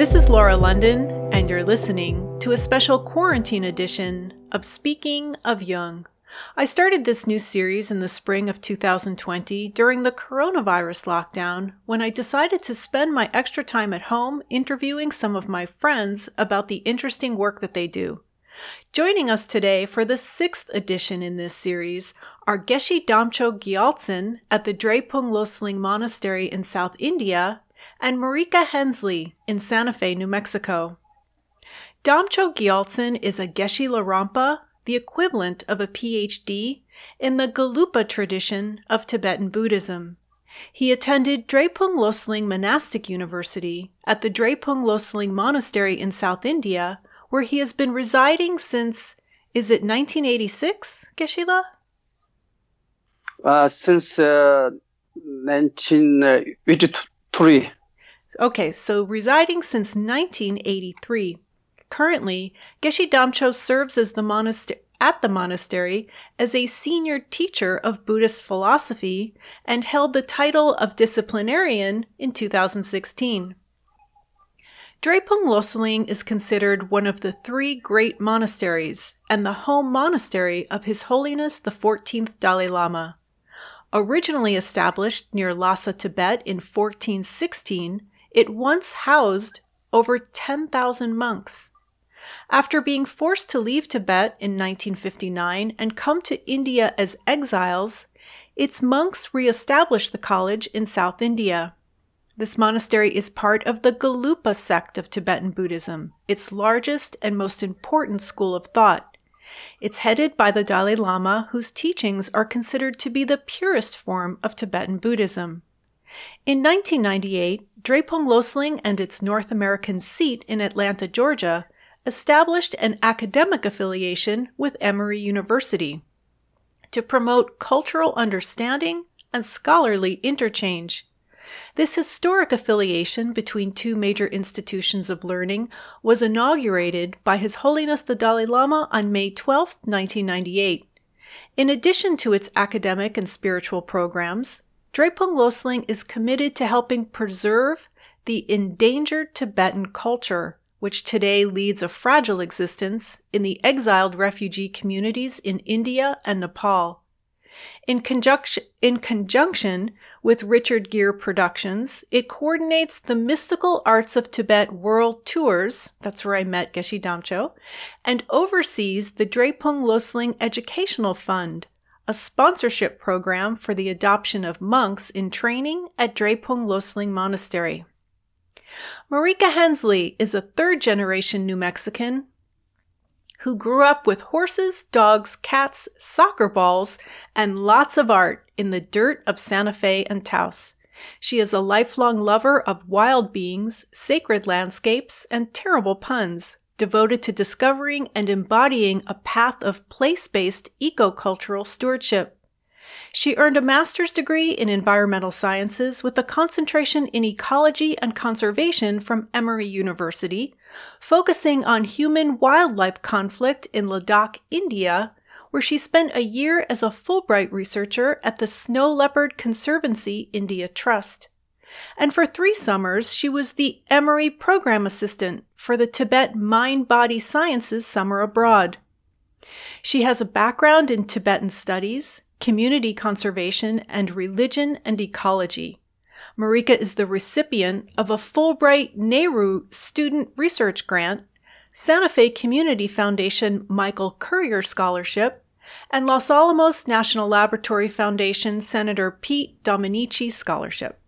This is Laura London, and you're listening to a special quarantine edition of Speaking of Jung. I started this new series in the spring of 2020 during the coronavirus lockdown when I decided to spend my extra time at home interviewing some of my friends about the interesting work that they do. Joining us today for the sixth edition in this series are Geshe Damcho Gyaltsen at the Drepung Loseling Monastery in South India and Marika Hensley in Santa Fe, New Mexico. Damcho Gyaltsen is a Geshe Lharampa, the equivalent of a PhD in the Gelugpa tradition of Tibetan Buddhism. He attended Drepung Loseling Monastic University at the Drepung Loseling Monastery in South India, where he has been residing since, is it 1986, Geshe-la? Uh, since uh, 1983. Okay, so residing since 1983. Currently, Geshe Damcho serves as the monaster- at the monastery as a senior teacher of Buddhist philosophy and held the title of disciplinarian in 2016. Drepung Loseling is considered one of the three great monasteries and the home monastery of His Holiness the 14th Dalai Lama. Originally established near Lhasa, Tibet in 1416, it once housed over 10,000 monks. After being forced to leave Tibet in 1959 and come to India as exiles, its monks re-established the college in South India. This monastery is part of the Gelugpa sect of Tibetan Buddhism, its largest and most important school of thought. It's headed by the Dalai Lama, whose teachings are considered to be the purest form of Tibetan Buddhism. In 1998, Drepung Loseling and its North American seat in Atlanta, Georgia, established an academic affiliation with Emory University to promote cultural understanding and scholarly interchange. This historic affiliation between two major institutions of learning was inaugurated by His Holiness the Dalai Lama on May 12, 1998. In addition to its academic and spiritual programs, Drepung Loseling is committed to helping preserve the endangered Tibetan culture, which today leads a fragile existence in the exiled refugee communities in India and Nepal. In conjunction, in conjunction with Richard Gere Productions, it coordinates the Mystical Arts of Tibet World Tours, that's where I met Geshe Damcho, and oversees the Drepung Loseling Educational Fund, a sponsorship program for the adoption of monks in training at Drepung Loseling Monastery. Marika Hensley is a third generation New Mexican who grew up with horses, dogs, cats, soccer balls, and lots of art in the dirt of Santa Fe and Taos. She is a lifelong lover of wild beings, sacred landscapes, and terrible puns devoted to discovering and embodying a path of place based eco-cultural stewardship. She earned a master's degree in environmental sciences with a concentration in ecology and conservation from Emory University, focusing on human wildlife conflict in Ladakh, India, where she spent a year as a Fulbright researcher at the Snow Leopard Conservancy India Trust. And for three summers, she was the Emory Program Assistant for the Tibet Mind Body Sciences Summer Abroad. She has a background in Tibetan studies, community conservation, and religion and ecology. Marika is the recipient of a Fulbright Nehru Student Research Grant, Santa Fe Community Foundation Michael Currier Scholarship, and Los Alamos National Laboratory Foundation Senator Pete Domenici Scholarship.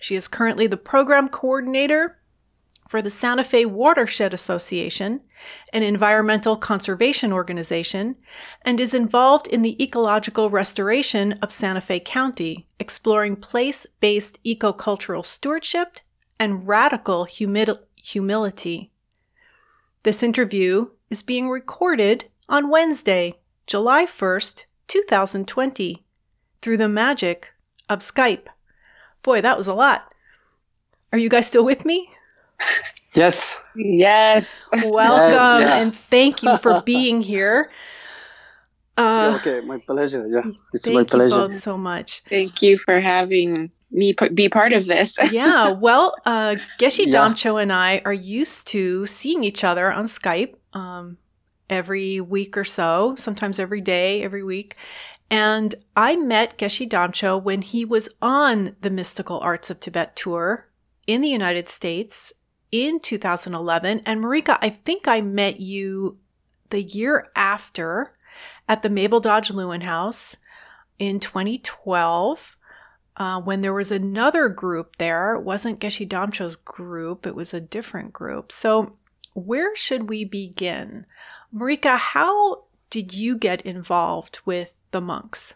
She is currently the program coordinator for the Santa Fe Watershed Association, an environmental conservation organization, and is involved in the ecological restoration of Santa Fe County, exploring place based ecocultural stewardship and radical humi- humility. This interview is being recorded on Wednesday, July 1st, 2020, through the magic of Skype. Boy, that was a lot. Are you guys still with me? Yes. Yes. Welcome Yes, yeah. and thank you for being here. Uh, yeah, okay, my pleasure. Yeah, it's my pleasure. thank my you pleasure. both so much. Thank you for having me p- be part of this. yeah, well, uh, Geshe yeah. Damcho and I are used to seeing each other on Skype um, every week or so, sometimes every day, every week. And I met Geshe Damcho when he was on the Mystical Arts of Tibet tour in the United States in 2011. And Marika, I think I met you the year after at the Mabel Dodge Luhan House in 2012. Uh, when there was another group there, it wasn't Geshe Damcho's group, it was a different group. So, where should we begin? Marika, how did you get involved with the monks?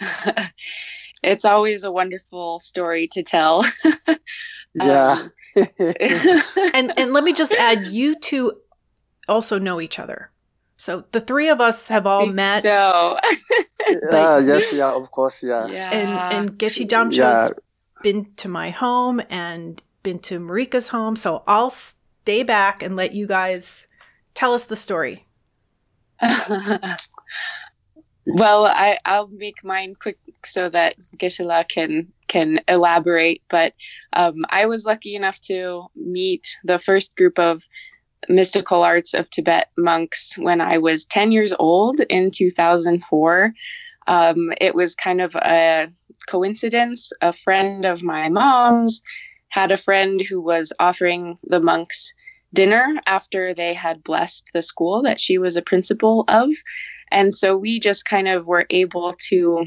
it's always a wonderful story to tell. yeah. Um, and and let me just add you two also know each other. So the three of us have all met. So uh, yes, yeah, of course, yeah. yeah. And and Geshe Damcho's yeah. been to my home and been to Marika's home, so I'll stay back and let you guys tell us the story. Well, I, I'll make mine quick so that Geshe-la can can elaborate. But um, I was lucky enough to meet the first group of mystical arts of Tibet monks when I was 10 years old in 2004. Um, it was kind of a coincidence. A friend of my mom's had a friend who was offering the monks dinner after they had blessed the school that she was a principal of. And so we just kind of were able to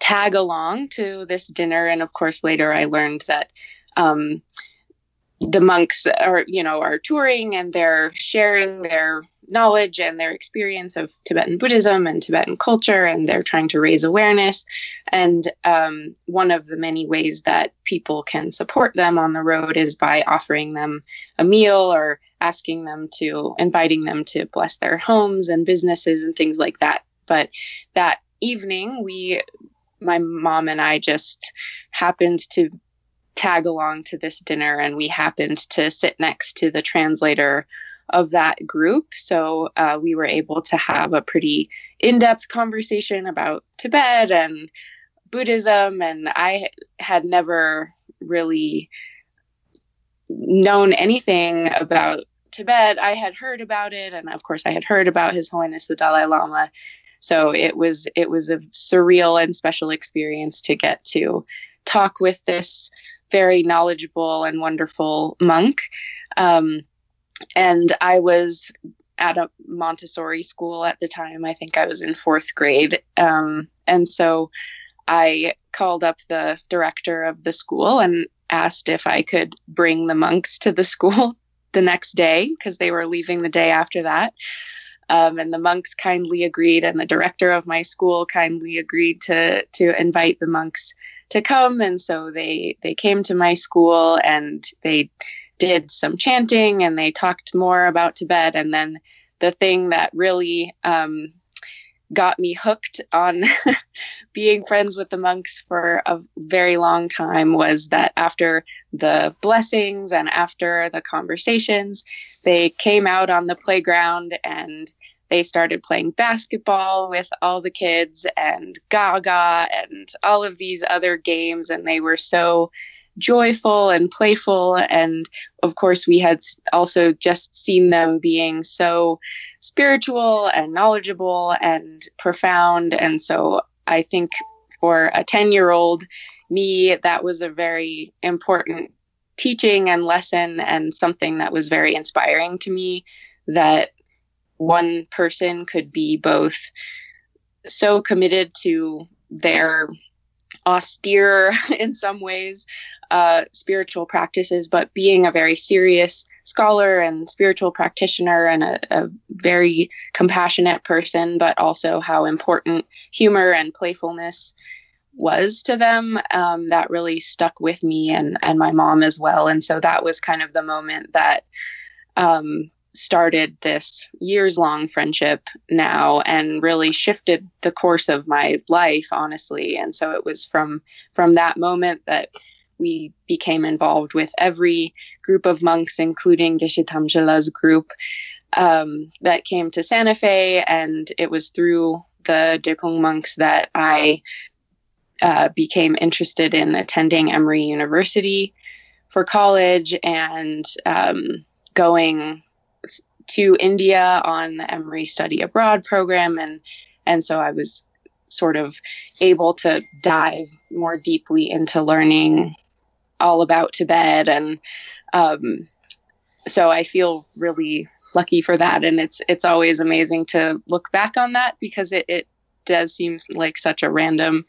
tag along to this dinner. And of course, later I learned that um, the monks are, you know, are touring and they're sharing their knowledge and their experience of Tibetan Buddhism and Tibetan culture, and they're trying to raise awareness. And um, one of the many ways that people can support them on the road is by offering them a meal or asking them to, inviting them to bless their homes and businesses and things like that. But that evening, we, my mom and I just happened to tag along to this dinner and we happened to sit next to the translator of that group. So uh, we were able to have a pretty in depth conversation about Tibet and Buddhism. And I had never really known anything about Tibet. I had heard about it. And of course, I had heard about His Holiness the Dalai Lama. So it was it was a surreal and special experience to get to talk with this very knowledgeable and wonderful monk. Um, and I was at a Montessori school at the time. I think I was in fourth grade. Um, and so I called up the director of the school and asked if I could bring the monks to the school the next day because they were leaving the day after that. Um, and the monks kindly agreed, and the director of my school kindly agreed to to invite the monks to come. And so they they came to my school and they did some chanting and they talked more about Tibet. And then the thing that really um, got me hooked on being friends with the monks for a very long time was that after the blessings and after the conversations, they came out on the playground and they started playing basketball with all the kids and gaga and all of these other games. And they were so joyful and playful. And of course, we had also just seen them being so spiritual and knowledgeable and profound. And so I think for a 10 year old me, that was a very important teaching and lesson and something that was very inspiring to me that one person could be both so committed to their austere in some ways uh, spiritual practices, but being a very serious scholar and spiritual practitioner and a, a, very compassionate person, but also how important humor and playfulness was to them. Um, that really stuck with me and and my mom as well. And so that was kind of the moment that um, started this years long friendship now and really shifted the course of my life honestly. And so it was from from that moment that we became involved with every group of monks including Geshe Damcho-la's group um, that came to Santa Fe. And it was through the Drepung monks that I uh, became interested in attending Emory University for college and um, going to India on the Emory Study Abroad program, and and so I was sort of able to dive more deeply into learning all about Tibet, and um, so I feel really lucky for that, and it's it's always amazing to look back on that because it, it does seem like such a random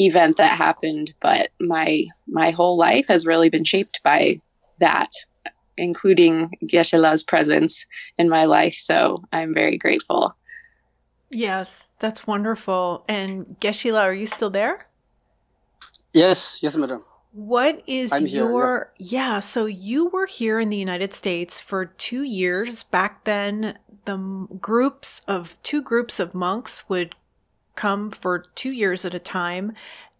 event that happened but my my whole life has really been shaped by that including Geshe-la's presence in my life so i'm very grateful. Yes that's wonderful. And Geshe-la are you still there? Yes yes madam. What is I'm your yeah. yeah so you were here in the united states for two years. Back then the groups of two groups of monks would come for two years at a time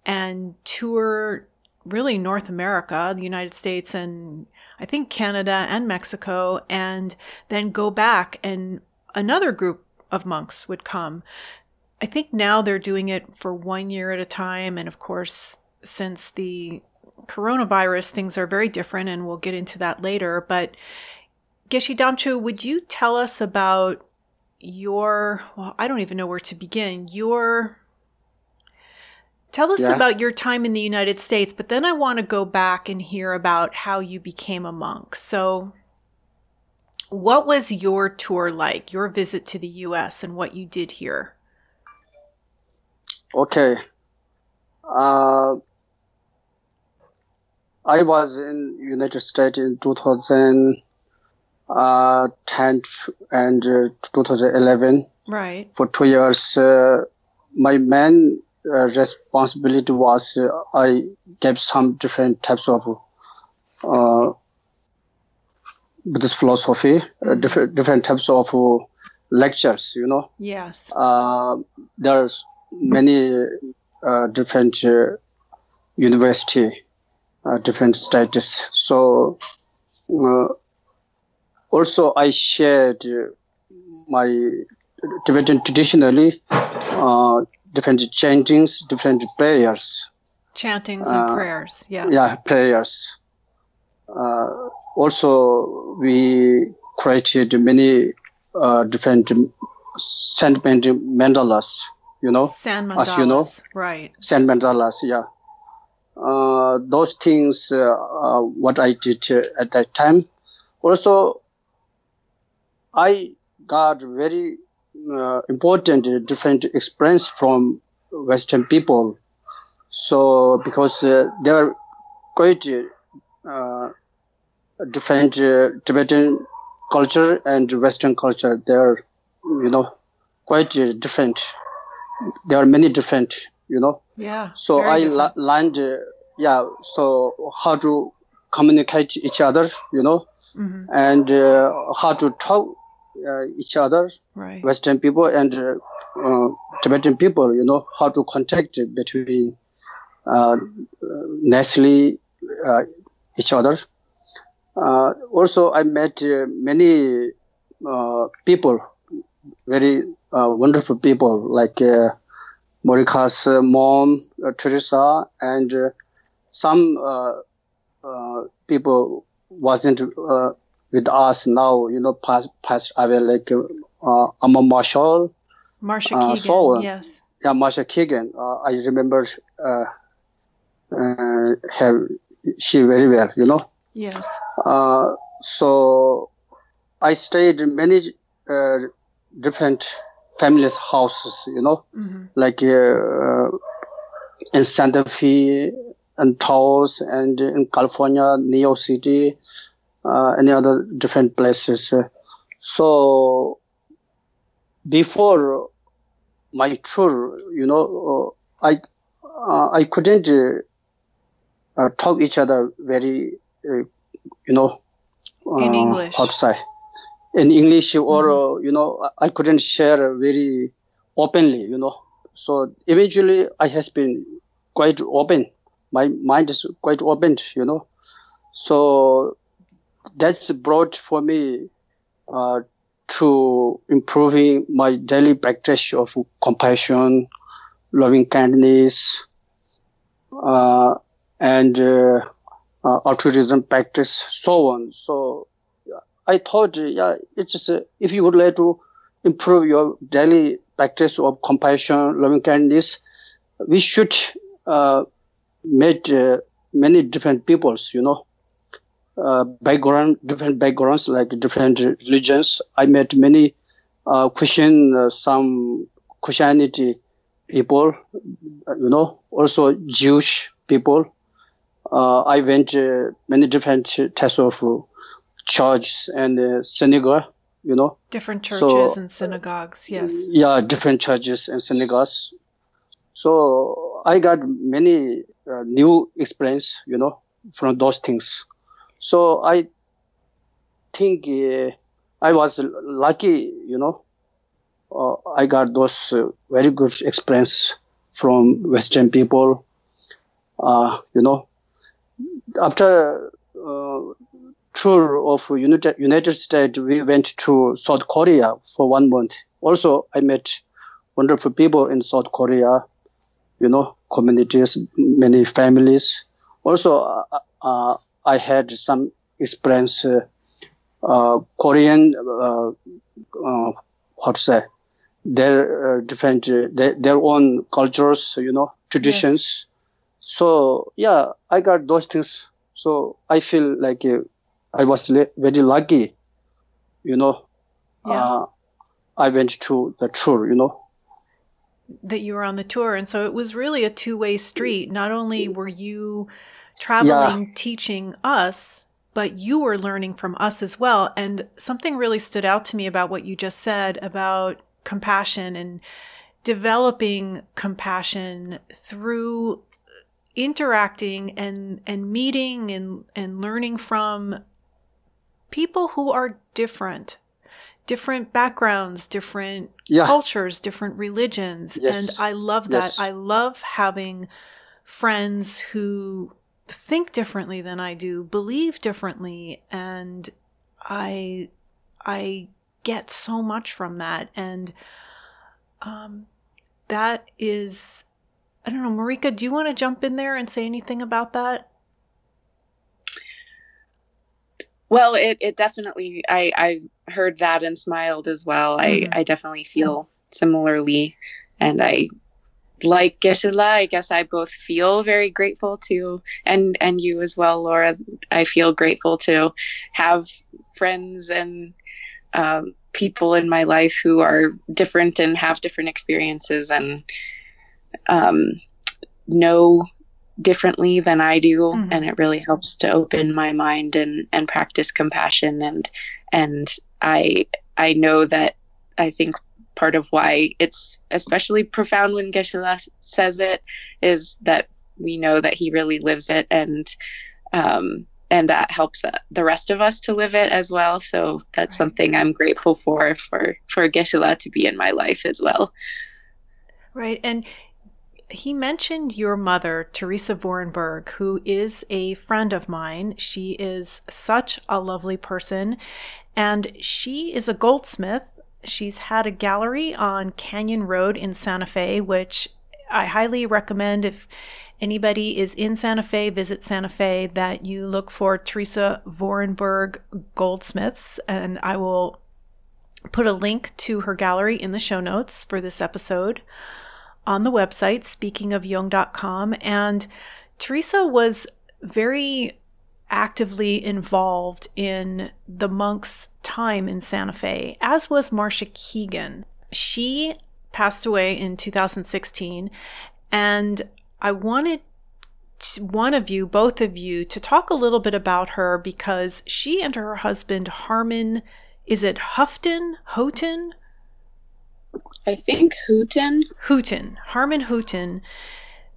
and tour really North America, the United States, and I think Canada and Mexico, and then go back and another group of monks would come. I think now they're doing it for one year at a time. And of course, since the coronavirus, things are very different, and we'll get into that later. But Geshe Damcho, would you tell us about your well i don't even know where to begin your tell us yeah. about your time in the united states but then i want to go back and hear about how you became a monk so what was your tour like your visit to the us and what you did here okay uh, i was in united states in 2000 uh, 10 and uh, 2011. Right. For two years, uh, my main uh, responsibility was uh, I gave some different types of uh, Buddhist philosophy, mm-hmm. different different types of lectures. You know. Yes. there's many different university, different status. So also I shared my Tibetan traditionally uh, different chantings, different prayers. Chantings and uh, prayers, yeah. Yeah, prayers. Uh, also, we created many uh, different sandment mandalas, you know. Sand mandalas, as you know. right. Sand mandalas, yeah. Uh, those things, uh, what I did at that time. Also, I got very uh, important uh, different experience from Western people. So because uh, they are quite uh, different uh, Tibetan culture and Western culture, they are you know quite uh, different. There are many different, you know. Yeah. So I la- learned, yeah. So how to communicate each other, you know, mm-hmm. and how to talk Uh, each other, right. Western people and uh, uh, Tibetan people, you know, how to contact between uh, naturally uh, each other. Uh, also, I met many people, very wonderful people like Marika's mom, Teresa, and some people wasn't with us now, you know, past past I away like uh, Amma Marshall. Marcia uh, Keegan, so, uh, yes. Yeah, Marcia Keegan. Uh, I remember uh, uh, her, she very well, you know. Yes. Uh, so I stayed in many uh, different families' houses, you know, mm-hmm. like uh, in Santa Fe and Taos and in California, New York City, uh, any other different places. so before my tour, you know, uh, I uh, I couldn't talk each other very, you know, in English outside in English or mm-hmm. you know I couldn't share very openly, you know. So eventually I has been quite open. My mind is quite open, you know. So that's brought for me uh, to improving my daily practice of compassion, loving kindness, uh, and uh, uh, altruism practice, so on. So I thought, yeah, it's just, if you would like to improve your daily practice of compassion, loving kindness, we should uh, meet uh, many different peoples, you know, uh, background, different backgrounds, like different religions. I met many uh, Christian, uh, some Christianity people, you know, also Jewish people. Uh, I went uh, many different types of churches and uh, synagogue, you know. Different churches so, and synagogues, yes. Yeah, different churches and synagogues. So I got many uh, new experience, you know, from those things. So I think uh, I was lucky, you know. Uh, I got those uh, very good experience from Western people. Uh, you know, after uh, tour of United United States, we went to South Korea for one month. Also, I met wonderful people in South Korea. You know, communities, many families. Also, uh, I had some experience uh, uh Korean, uh, uh, to say, their different, their, their own cultures, you know, traditions. Yes. So yeah, I got those things. So I feel like I was le- very lucky, you know. Yeah. I went to the tour, you know that you were on the tour and so it was really a two-way street not only were you traveling yeah. teaching us but you were learning from us as well and something really stood out to me about what you just said about compassion and developing compassion through interacting and and meeting and and learning from people who are different different backgrounds, different yeah. cultures, different religions. Yes. And I love that. Yes. I love having friends who think differently than I do, believe differently, and I I get so much from that. And um that is I don't know, Marika, do you want to jump in there and say anything about that? Well, it, it definitely, I, I heard that and smiled as well. Mm-hmm. I, I definitely feel similarly. And I, like Geshe-la, I guess I both feel very grateful to, and, and you as well, Laura. I feel grateful to have friends and um, people in my life who are different and have different experiences and um, know differently than I do mm-hmm. and it really helps to open my mind and and practice compassion and and I I know that I think part of why it's especially profound when Geshe-la says it is that we know that he really lives it and um, and that helps uh, the rest of us to live it as well so that's something I'm grateful for for for Geshe-la to be in my life as well right and he mentioned your mother, Teresa Vorenberg, who is a friend of mine. She is such a lovely person, and she is a goldsmith. She's had a gallery on Canyon Road in Santa Fe, which I highly recommend if anybody is in Santa Fe, visit Santa Fe, that you look for Teresa Vorenberg Goldsmiths, and I will put a link to her gallery in the show notes for this episode on the website, speaking of Jung.com. And Teresa was very actively involved in the monks' time in Santa Fe, as was Marcia Keegan. She passed away in 2016, and I wanted one of you, both of you, to talk a little bit about her because she and her husband, Harmon, is it Houghton? Houghton? I think Houghton. Houghton, Harmon Houghton.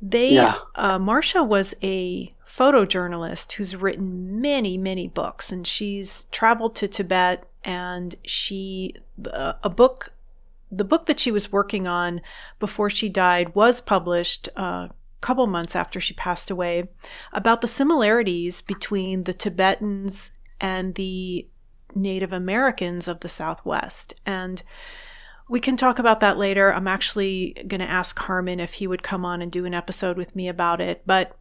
They, yeah. uh, Marcia was a photojournalist who's written many, many books, and she's traveled to Tibet. And she, uh, a book, the book that she was working on before she died was published a uh, couple months after she passed away about the similarities between the Tibetans and the Native Americans of the Southwest. And We can talk about that later. I'm actually going to ask Harmon if he would come on and do an episode with me about it. But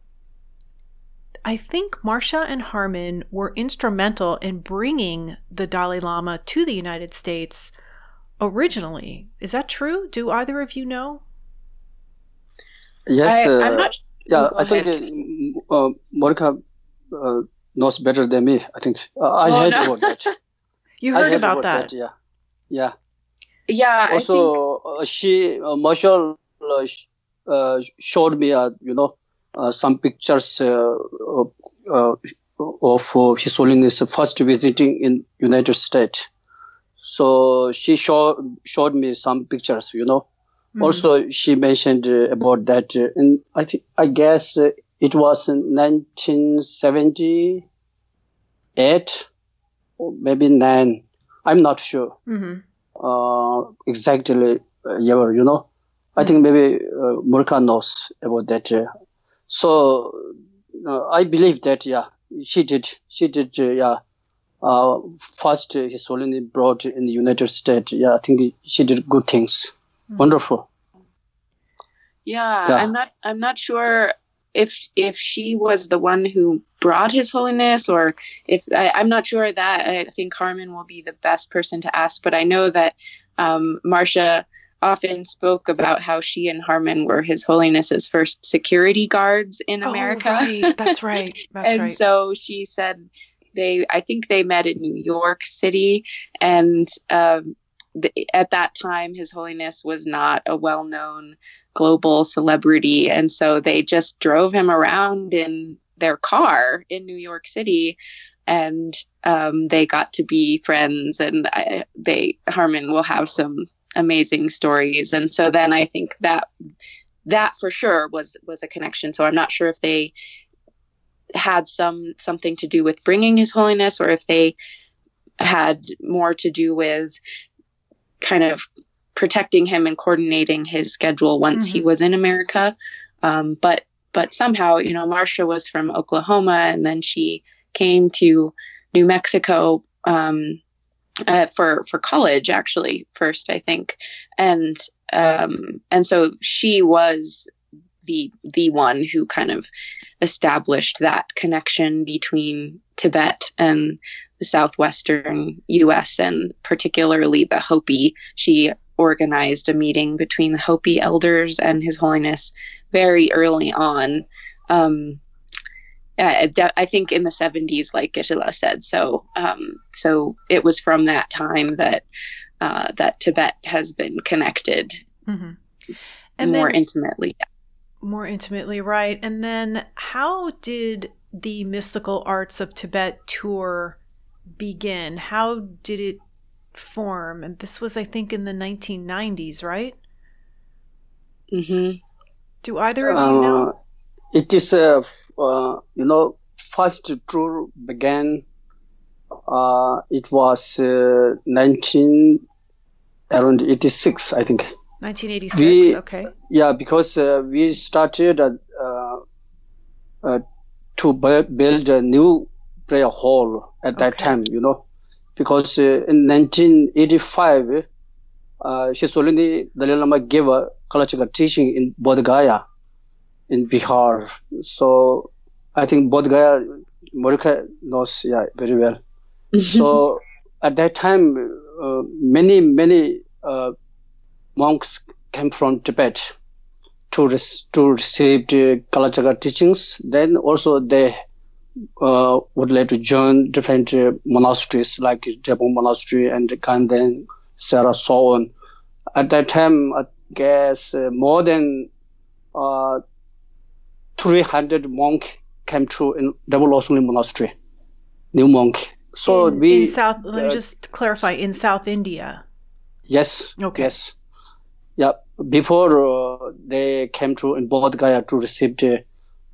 I think Marcia and Harmon were instrumental in bringing the Dalai Lama to the United States originally. Is that true? Do either of you know? Yes. I, uh, I'm not. yeah, Go I think ahead. uh, uh, Monica uh, knows better than me. I think uh, I Oh, heard no. about that. You I heard about that. that. Yeah, yeah. Yeah. I think, also uh, she uh, Marshall uh, uh, showed me uh, you know uh, some pictures uh, of, uh, of uh, His Holiness first visiting in United States. So she showed showed me some pictures, you know. Mhm. Also, she mentioned uh, about that, uh, in I think I guess uh, it was in 1978 or maybe nine. I'm not sure Mhm. uh, exactly uh, year, you know. I think maybe uh, Murka knows about that. Uh, so uh, I believe that, yeah, she did. She did, uh, yeah. Uh, first, uh, His Holiness brought in the United States. Yeah, I think she did good things. Mhm. Wonderful. Yeah, Yeah. I'm not. I'm not sure if if she was the one who brought His Holiness, or if I, I'm not sure that. I think Harmon will be the best person to ask. But I know that um, Marcia often spoke about how she and Harmon were His Holiness's first security guards in Oh, America. right. That's right. That's and right. so she said they i think they met in new york city and um, th- at that time his holiness was not a well-known global celebrity and so they just drove him around in their car in new york city and um, they got to be friends and I, they harmon will have some amazing stories. And so then i think that that for sure was was a connection. So i'm not sure if they had some something to do with bringing his holiness or if they had more to do with kind of protecting him and coordinating his schedule once he Mhm. was in america. Um, but but somehow you know marcia was from oklahoma and then she came to new mexico um, uh, for for college actually first i think and um, and so she was the the one who kind of established that connection between Tibet and the southwestern U.S. and particularly the Hopi. She organized a meeting between the Hopi elders and His Holiness very early on. Um, I, I think in the 70s, like Geshe-la said. So, um, so it was from that time that uh, that Tibet has been connected Mhm. And more then intimately. more intimately, right? And then how did the mystical arts of Tibet tour begin? How did it form? And this was, I think, in the 1990s, right? hmm Do either of you know? Uh, it is, a uh, you know, first tour began. Uh, it was uh, 19 around 86, I think. 1986. we- okay. Yeah, because uh, we started uh, uh, uh, to bu- build a new prayer hall at that Okay. time, you know, because uh, in 1985, uh, His Holiness Dalai Lama gave a Kalachakra teaching in Bodh Gaya in Bihar. So I think Bodh Gaya, Marika knows yeah, very well. So at that time, uh, many, many uh, monks came from Tibet to, res- to receive the Kalachakra teachings. Then also they uh, would like to join different uh, monasteries like Drepung Monastery and Ganden, Sera, so on. At that time, I guess uh, more than uh, 300 monk came through in Double Osuli Monastery, new monk. So in, we in South, let me uh, just clarify, in South India. Yes. Okay. Yes. Yeah. Before uh, they came to in Bodh Gaya to receive the,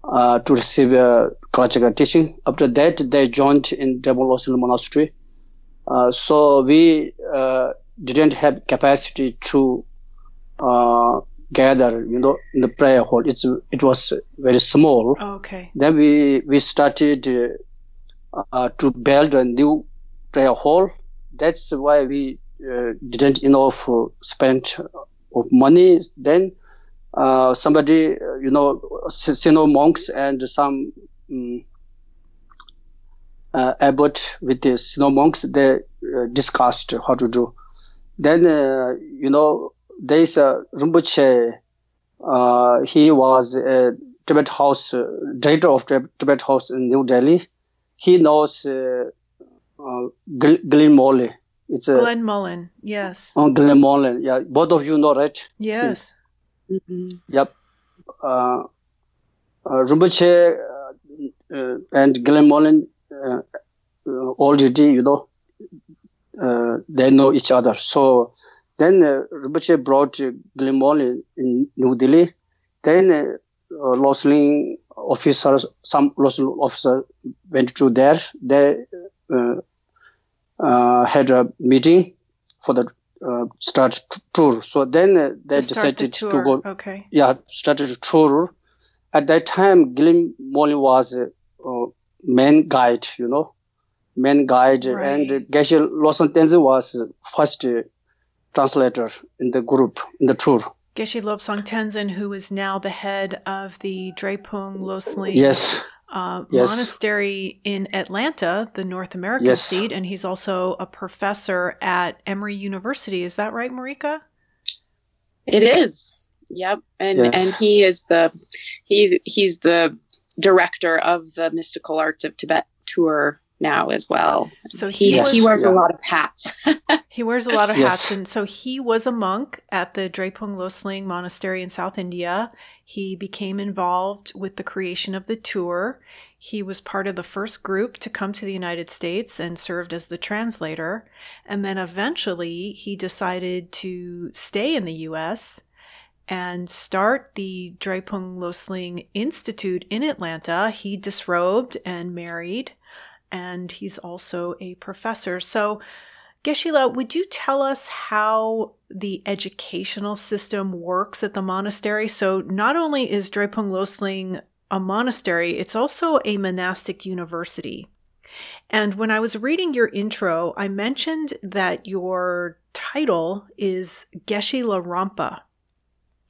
uh, to receive uh, Kalachakra teaching. After that, they joined in Osula Monastery. Uh, so we uh, didn't have capacity to uh, gather, you know, in the prayer hall. It's it was very small. Oh, okay. Then we we started uh, uh, to build a new prayer hall. That's why we uh, didn't enough uh, spend of money, then uh, somebody, uh, you know, senior monks and some um, uh, abbot with the senior monks, they uh, discussed how to do. Then, uh, you know, there's a Rinpoche, uh, he was a Tibet house, uh, director of Tibet house in New Delhi. He knows uh, uh, Glenn Molly. It's a, Glenn Mullin, yes. Oh, Glenn Mullin, yeah. Both of you know, right? Yes. Mm-hmm. Yep. Uh, uh, Rinpoche uh, uh, and Glenn Mullin uh, uh, already, you know, uh, they know each other. So then uh, Rinpoche brought uh, Glenn Mullin in New Delhi. Then uh, uh, Loseling officers, some Loseling officer went to there. They uh, uh, had a meeting for the uh, start tour. So then uh, they To start the decided to go. Okay. Yeah, started a tour. At that time, Glenn Molly was uh, main guide. You know, main guide, Right. and Geshe Lobsang Tenzin was first uh, translator in the group in the tour. Geshe Lobsang Tenzin, who is now the head of the Drepung Loseling Yes, uh, Yes. monastery in Atlanta, the North American Yes. seat, and he's also a professor at Emory University. Is that right, Marika? It is. Yep. And Yes. and he is the he's he's the director of the Mystical Arts of Tibet tour now as well. So he He was he wears yeah. a lot of hats. He wears a lot of Yes. hats, and so he was a monk at the Drepung Loseling Monastery in South India. He became involved with the creation of the tour. He was part of the first group to come to the United States and served as the translator. And then eventually he decided to stay in the US and start the Drepung Loseling Institute in Atlanta. He disrobed and married, and he's also a professor. So, Geshe-la, would you tell us how the educational system works at the monastery? So, not only is Drepung Loseling a monastery, it's also a monastic university. And when I was reading your intro, I mentioned that your title is Geshe Lharampa.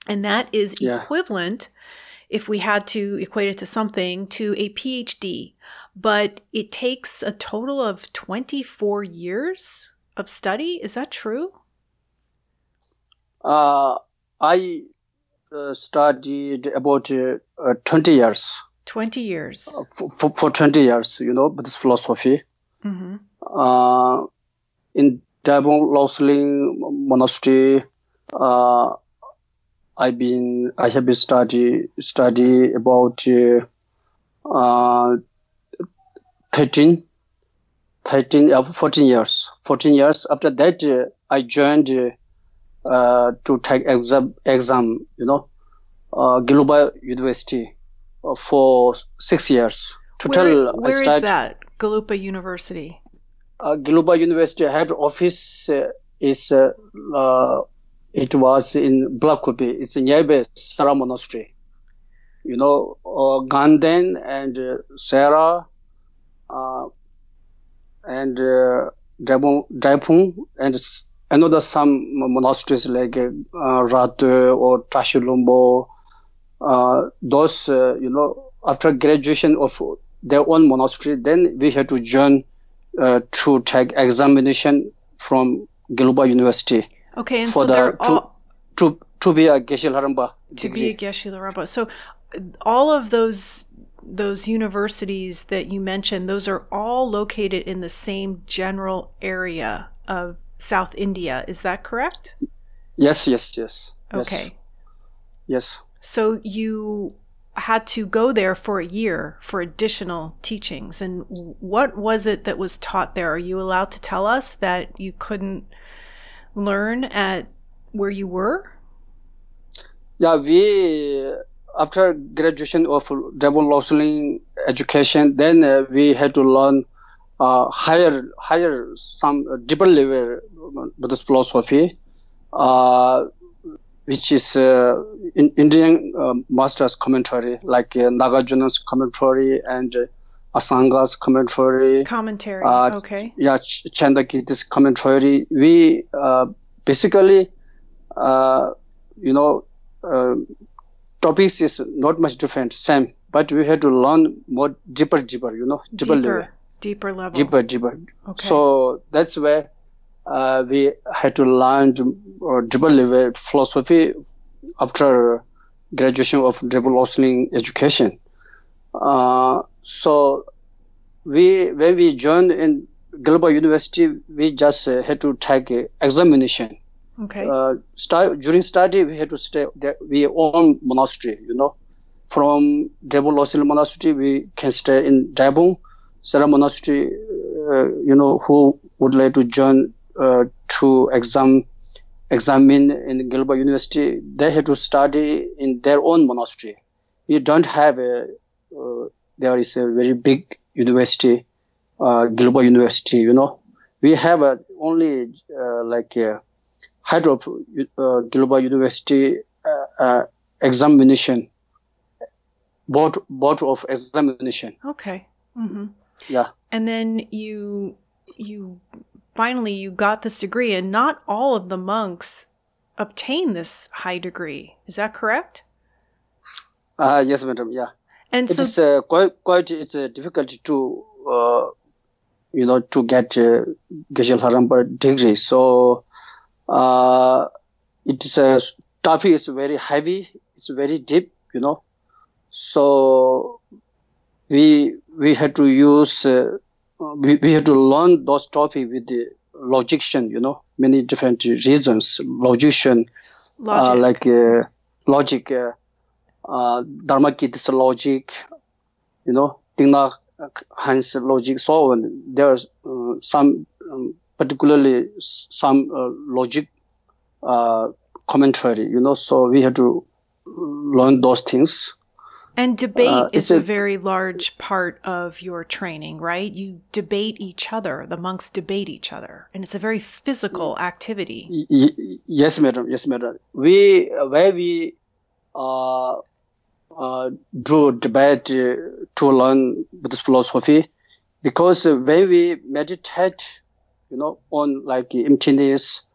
And that is Yeah. equivalent, if we had to equate it to something, to a PhD. But it takes a total of 24 years of study. Is that true? uh, I uh, studied about uh, uh, 20 years. 20 years. Uh, for, for, for 20 years, you know, Buddhist philosophy. hmm Uh, in Dabong Loseling Monastery, uh, I've been, I have been study, study about uh, uh, 13, 13, uh, 14 years. 14 years. After that, uh, I joined uh, to take exam, exam, you know, uh, Global University uh, for six years. Total, Where, I where is that? Gelugpa University. uh, Global University head office uh, is uh, uh, it was in Bylakuppe. It's nearby Sera Monastery. You know, uh, Ganden and uh, Sera and uh, Drepung and another some monasteries like uh, Ratu or Tashilhunpo. Uh, those, uh, you know, after graduation of their own monastery, then we had to join uh, to take examination from Global University Okay, and for so the they're to, all to to be a Geshe Haramba to be a Geshe-la So uh, all of those those universities that you mentioned, those are all located in the same general area of South India. Is that correct? Yes, yes, yes. Okay. Yes. So you had to go there for a year for additional teachings. And what was it that was taught there? Are you allowed to tell us that you couldn't learn at where you were? Yeah, we after graduation of double Loseling education, then uh, we had to learn uh, higher higher some uh, deeper level Buddhist philosophy, uh, which is uh, in Indian uh, master's commentary like uh, Nagarjuna's commentary and Asanga's commentary. Commentary. Uh, okay. Yeah, Ch- Chandrakirti's commentary. We uh, basically, uh, you know, uh, topics is not much different, same, but we had to learn more deeper, deeper, you know, deeper, level, Deeper, deeper level. deeper, deeper. Okay. So that's where uh, we had to learn uh, deeper level philosophy after graduation of revolutionary education. Uh, so we when we joined in Global University, we just uh, had to take uh, examination. Okay. Uh, start, during study, we had to stay. We own monastery, you know. From Drepung Loseling Monastery, we can stay in Drepung. Sera Monastery, uh, you know, who would like to join uh, to exam examine in Gelug University, they had to study in their own monastery. We don't have a, uh, there is a very big university, uh, Gelug University, you know. We have a, only uh, like a head of uh, Gelug University uh, uh, examination, board, board of examination. okay. hmm Yeah. And then you you finally you got this degree, and not all of the monks obtain this high degree. Is that correct? Uh, yes, madam. Yeah. And It so is uh, quite quite it's uh, difficult to uh, you know to get uh, Geshe Lharampa degree. So uh, it is a topic is very heavy. It's very deep. You know. So we we had to use uh, we, we had to learn those topic with the logician. You know, many different reasons. Logician logic. uh, like uh, logic, uh, uh, Dharmakirti's logic, you know, Tingna Hans logic, so on. There's uh, some, um, particularly some uh, logic uh, commentary, you know, so we have to learn those things. And debate Uh, is a, a- very large part of your training, right? You debate each other. The monks debate each other, and it's a very physical activity. Y- yes, madam. Yes, madam. We where we uh, uh, do debate uh, to learn Buddhist philosophy, because uh, when we meditate, you know, on like emptiness,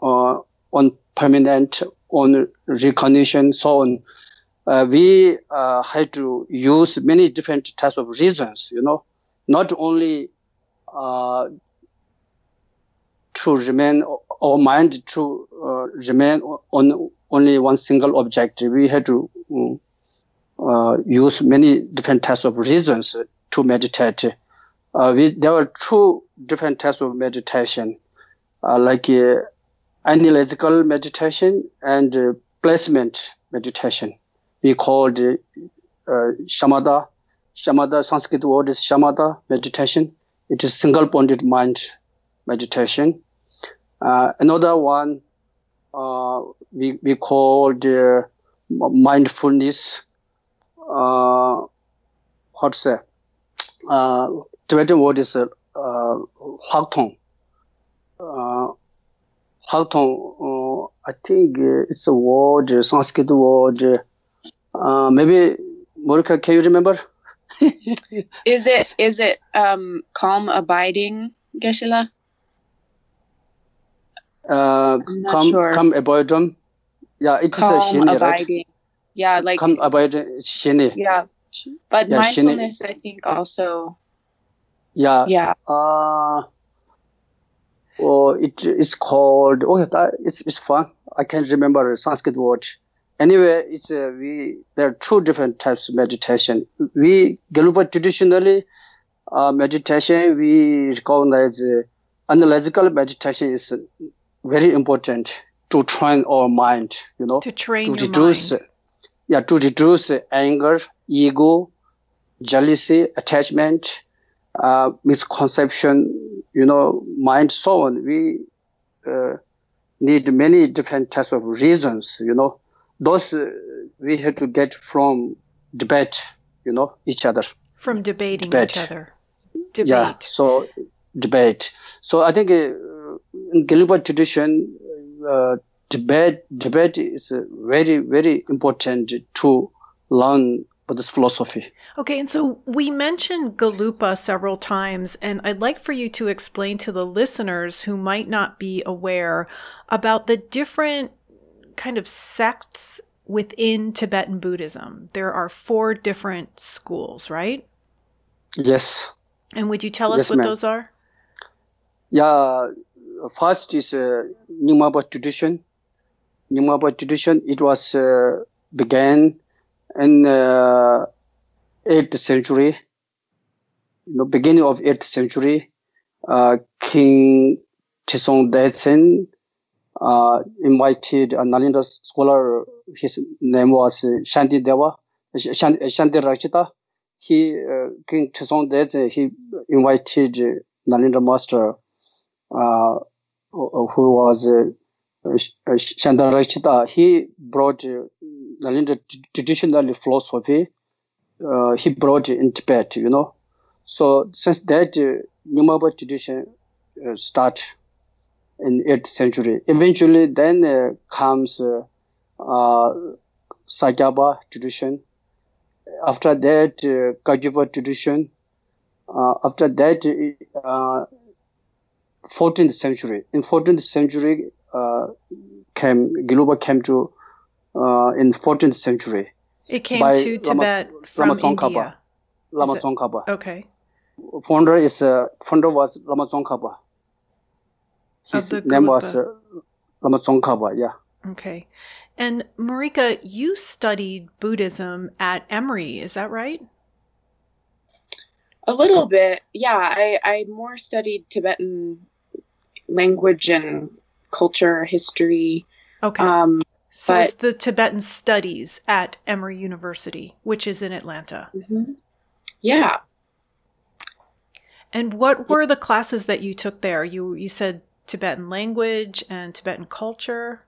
uh, on permanent, on recognition, so on. Uh, we uh, had to use many different types of reasons, you know, not only uh, to remain our mind to uh, remain on only one single object. We had to um, use many different types of reasons to meditate. Uh, we, there are two different types of meditation, uh, like uh, analytical meditation and uh, placement meditation. We call it uh, shamatha. Shamatha, Sanskrit word is shamatha meditation. It is single-pointed mind meditation. Uh, another one uh, we, we call the mindfulness. Uh, what's that? Uh, Tibetan word is uh, uh, Hagtong. Uh, Hagtong, uh, I think uh, it's a word, uh, Sanskrit word. Uh, maybe, Marika, can you remember? Is it is it um calm abiding, Geshe-la? Uh, come, sure. come avoidum. Yeah, it is a Calm shini, right? abiding. Yeah, like Come abiding shini. yeah. But Yeah, shini- mindfulness I think also Yeah. yeah. Uh, oh, it is called. Oh, that, it's it's fun. I can't remember the Sanskrit word. Anyway, it's uh, we. There are two different types of meditation. We Gelugpa traditionally uh, meditation. We recognize uh, analytical meditation is very important to train our mind. You know, To train to reduce, mind. yeah, to reduce anger, ego, jealousy, attachment, uh, misconception, you know, mind, so on. We uh, need many different types of reasons, you know. Those uh, we have to get from debate, you know, each other. from debating debate. each other. Debate. Yeah, so debate. So I think uh, in Gelug tradition, uh, debate debate is uh, very very important to learn Buddhist philosophy. Okay, and so we mentioned Gelugpa several times, and I'd like for you to explain to the listeners who might not be aware about the different kind of sects within Tibetan Buddhism. There are four different schools, right? Yes. And would you tell us Yes, what ma'am. those are? Yeah, first is uh, Nyingmapa tradition. Nyingmapa tradition, it was uh, began in uh, 8th century, you know, beginning of 8th century. Uh, King Trisong Detsen uh, invited a Nalanda scholar, his name was Shanti Deva, Shanti, Shanti Rakshita. He, uh, King Trisong Detsen, he invited Nalanda master uh, who was uh, Sh- uh, Shantarakshita, he brought uh, Nalanda t- traditional philosophy. Uh, he brought in Tibet, you know. So since that, uh, Nyingmapa tradition uh, start in 8th century. Eventually, then uh, comes uh, uh, tradition. After that, uh, Kagyupa tradition. Uh, after that, uh, 14th century. In 14th century, uh, came Gelugpa came to uh, in 14th century. It came By to Lama- Tibet from Lama Tsongkhapa. India. Lama Tsongkhapa. Okay. Founder is uh, founder was Lama Tsongkhapa. His the name was uh, Lama Tsongkhapa. Yeah. Okay. And Marika, you studied Buddhism at Emory, is that right? A little bit, yeah. I, I more studied Tibetan language and culture, history. Okay. Um, so it's the Tibetan Studies at Emory University, which is in Atlanta. mhm. Yeah. And what were the classes that you took there? You you said Tibetan language and Tibetan culture.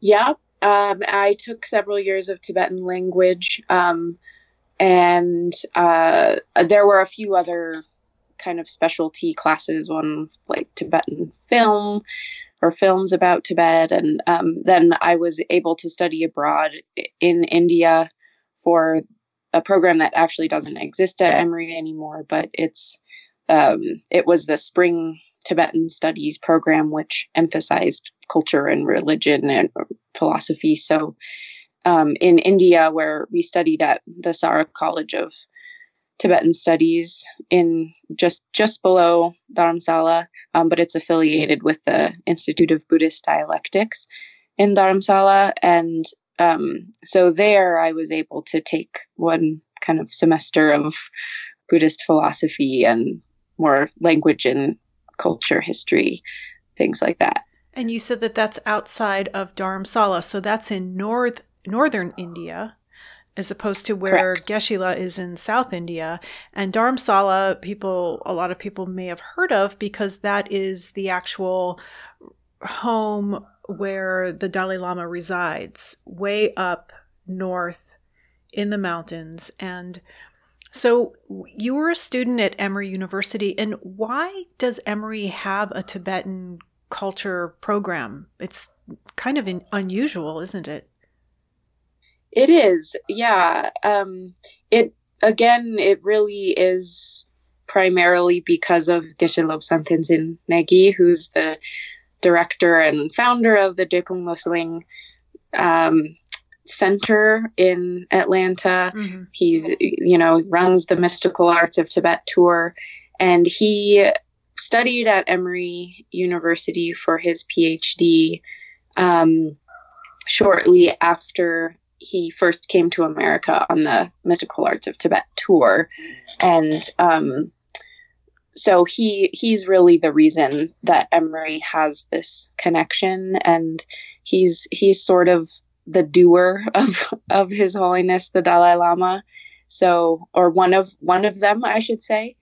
Yeah, um, I took several years of Tibetan language, um, and uh, there were a few other kind of specialty classes. One like Tibetan film or films about Tibet, and um, then I was able to study abroad in India for a program that actually doesn't exist at Emory anymore, but it's um, it was the Spring Tibetan Studies program, which emphasized culture and religion and philosophy. So, um, in India, where we studied at the Sara College of Tibetan Studies in just just below Dharamsala, um, but it's affiliated with the Institute of Buddhist Dialectics in Dharamsala, and um, so there I was able to take one kind of semester of Buddhist philosophy and more language and culture history, things like that. And you said that that's outside of Dharamsala, so that's in north northern India, as opposed to where Correct. Geshe-la is in South India. And Dharamsala, people, a lot of people may have heard of because that is the actual home where the Dalai Lama resides, way up north in the mountains. And so you were a student at Emory University, and why does Emory have a Tibetan culture program? It's kind of unusual, isn't it? It is, yeah. Um, it again, it really is primarily because of Geshe Lobsang Tenzin Negi, who's the director and founder of the Drepung Loseling um, Center in Atlanta. Mm-hmm. He's, you know, runs the Mystical Arts of Tibet tour, and he studied at Emory University for his PhD um, shortly after he first came to America on the Mystical Arts of Tibet tour, and um, so he he's really the reason that Emory has this connection, and he's he's sort of the doer of of His Holiness the Dalai Lama, so or one of one of them, I should say.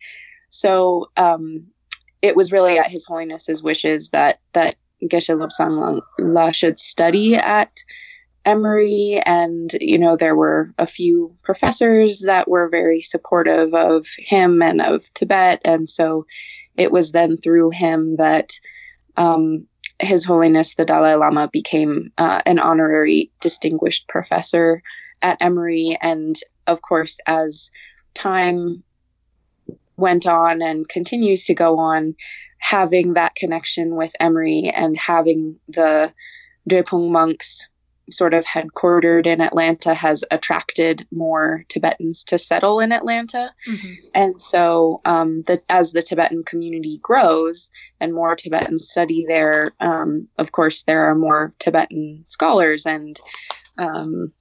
So um, it was really at His Holiness's wishes that that Geshe Lobsang La should study at Emory, and you know there were a few professors that were very supportive of him and of Tibet, and so it was then through him that um, His Holiness the Dalai Lama became uh, an honorary distinguished professor at Emory, and of course, as time went on and continues to go on, having that connection with Emory and having the Drepung monks sort of headquartered in Atlanta has attracted more Tibetans to settle in Atlanta. Mm-hmm. And so, um, the, as the Tibetan community grows and more Tibetans study there, um, of course, there are more Tibetan scholars and um,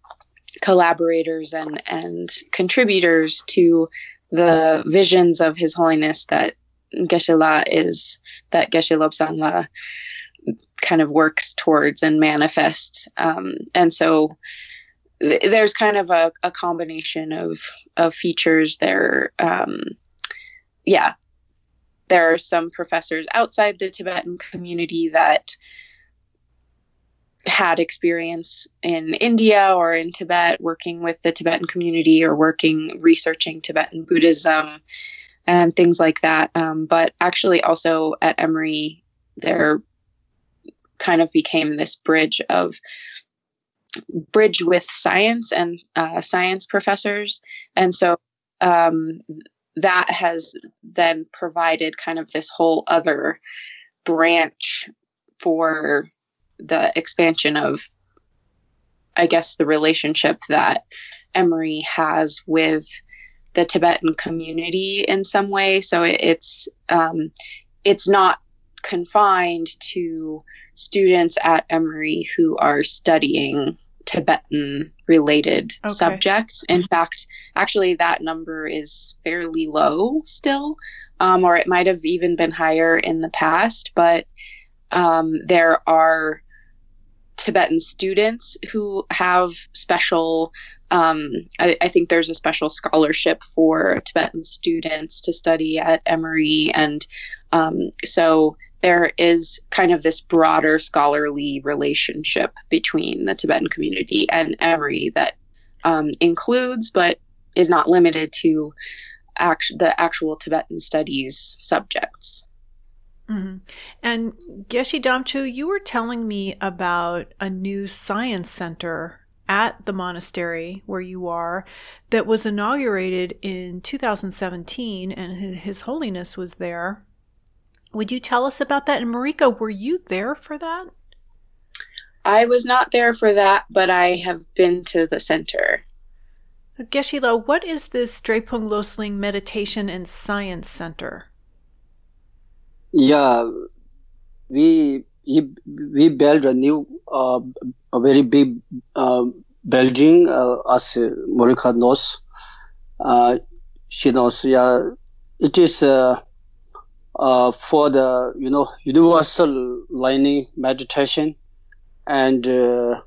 collaborators and, and contributors to the visions of His Holiness that Geshe-la is, that Geshe Lobsang La kind of works towards and manifests. Um, and so th- there's kind of a, a, combination of of features there. Um, yeah, there are some professors outside the Tibetan community that had experience in India or in Tibet working with the Tibetan community or working researching Tibetan Buddhism and things like that. Um, but actually, also at Emory, there kind of became this bridge of bridge with science and uh, science professors. And so um, that has then provided kind of this whole other branch for the expansion of i guess the relationship that emory has with the tibetan community in some way. So it, it's um, it's not confined to students at Emory who are studying Tibetan related okay. subjects. In fact, actually, that number is fairly low still, um, or it might have even been higher in the past. But um, there are Tibetan students who have special. Um, I, I, think there's a special scholarship for Tibetan students to study at Emory, and um, so there is kind of this broader scholarly relationship between the Tibetan community and Emory that um, includes, but is not limited to, act- the actual Tibetan studies subjects. Mm-hmm. And Geshe Damcho, you were telling me about a new science center at the monastery where you are that was inaugurated in 2017, and His Holiness was there. Would you tell us about that? And Marika, were you there for that? I was not there for that, but I have been to the center. Geshe-la, what is this Drepung Loseling Meditation and Science Center? Yeah, we we built a new, uh, a very big uh, building, uh, as Marika knows. Uh, she knows, yeah, it is uh, uh, for the you know universal learning meditation and uh,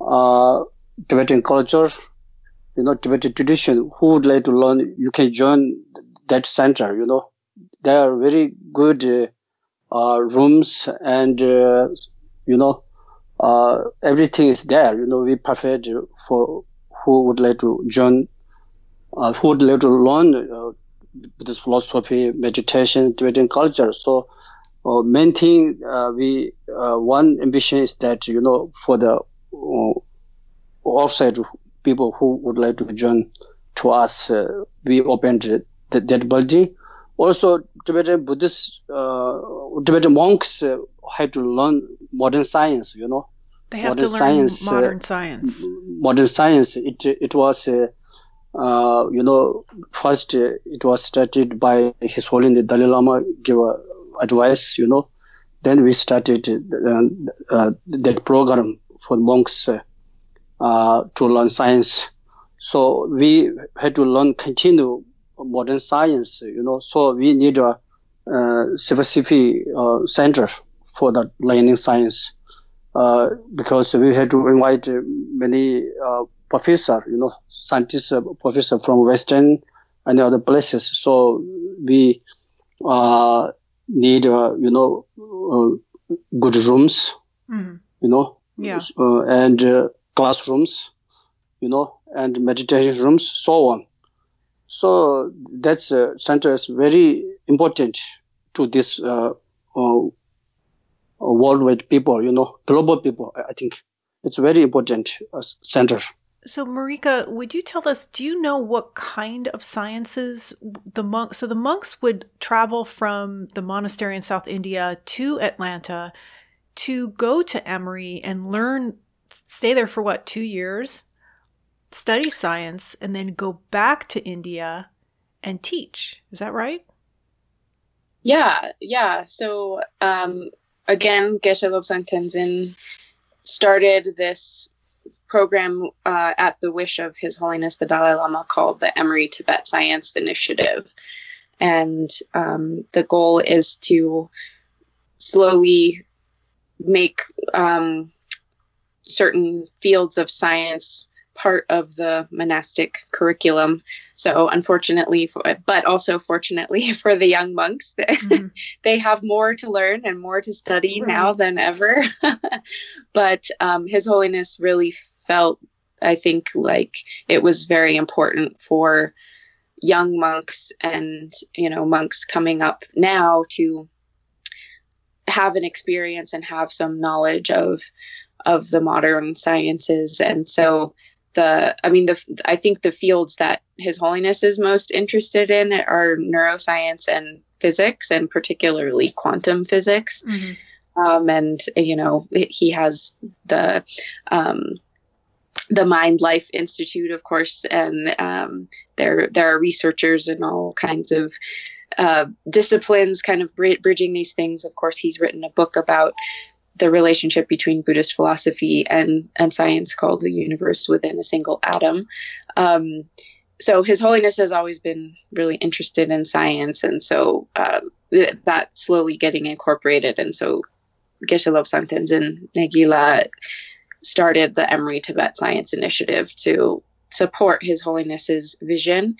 uh, Tibetan culture, you know Tibetan tradition. Who would like to learn? You can join that center. You know there are very good uh, uh, rooms and uh, you know everything is there. You know we perfect for who would like to join. who would like to learn Buddhist philosophy, meditation, Tibetan culture. So, uh, main thing uh, we uh, one ambition is that you know for the uh, outside people who would like to join to us, uh, we opened the, that building. Also, Tibetan Buddhist, uh, Tibetan monks uh, had to learn modern science. You know, they have modern to learn science, modern science. Modern science. It it was uh, you know, first uh, it was started by His Holiness Dalai Lama give advice, you know. Then we started uh, uh that program for monks uh, uh, to learn science. So we had to learn continue modern science, you know. So we need a specific center for the learning science. because we had to invite many professor, you know, scientist uh, professor from Western and other places. So we uh, need, uh, you know, uh, good rooms, mm. you know, yeah. Uh, and uh, classrooms, you know, and meditation rooms, so on. So that's center is very important to this worldwide people, you know, global people. I think it's very important center. So, Marika, would you tell us? Do you know what kind of sciences the monks? So, the monks would travel from the monastery in South India to Atlanta to go to Emory and learn, stay there for what, two years, study science, and then go back to India and teach. Is that right? Yeah, yeah. So, um, again, Geshe Lobsang Tenzin started this program uh, at the wish of His Holiness the Dalai Lama called the Emory Tibet Science Initiative. And um, the goal is to slowly make um, certain fields of science part of the monastic curriculum. So, unfortunately, for, but also fortunately for the young monks, mm-hmm. they have more to learn and more to study right. now than ever. but um, His Holiness really felt, I think, like it was very important for young monks and you know monks coming up now to have an experience and have some knowledge of of the modern sciences and so the i mean the i think the fields that his holiness is most interested in are neuroscience and physics and particularly quantum physics mm-hmm. um, and you know he has the um, the mind life institute of course and um, there there are researchers in all kinds of uh, disciplines kind of bridging these things of course he's written a book about the relationship between Buddhist philosophy and and science called the universe within a single atom. Um, so His Holiness has always been really interested in science, and so um, th- that slowly getting incorporated. And so Geshe Lobsang Tenzin Negila started the Emory Tibet Science Initiative to support His Holiness's vision.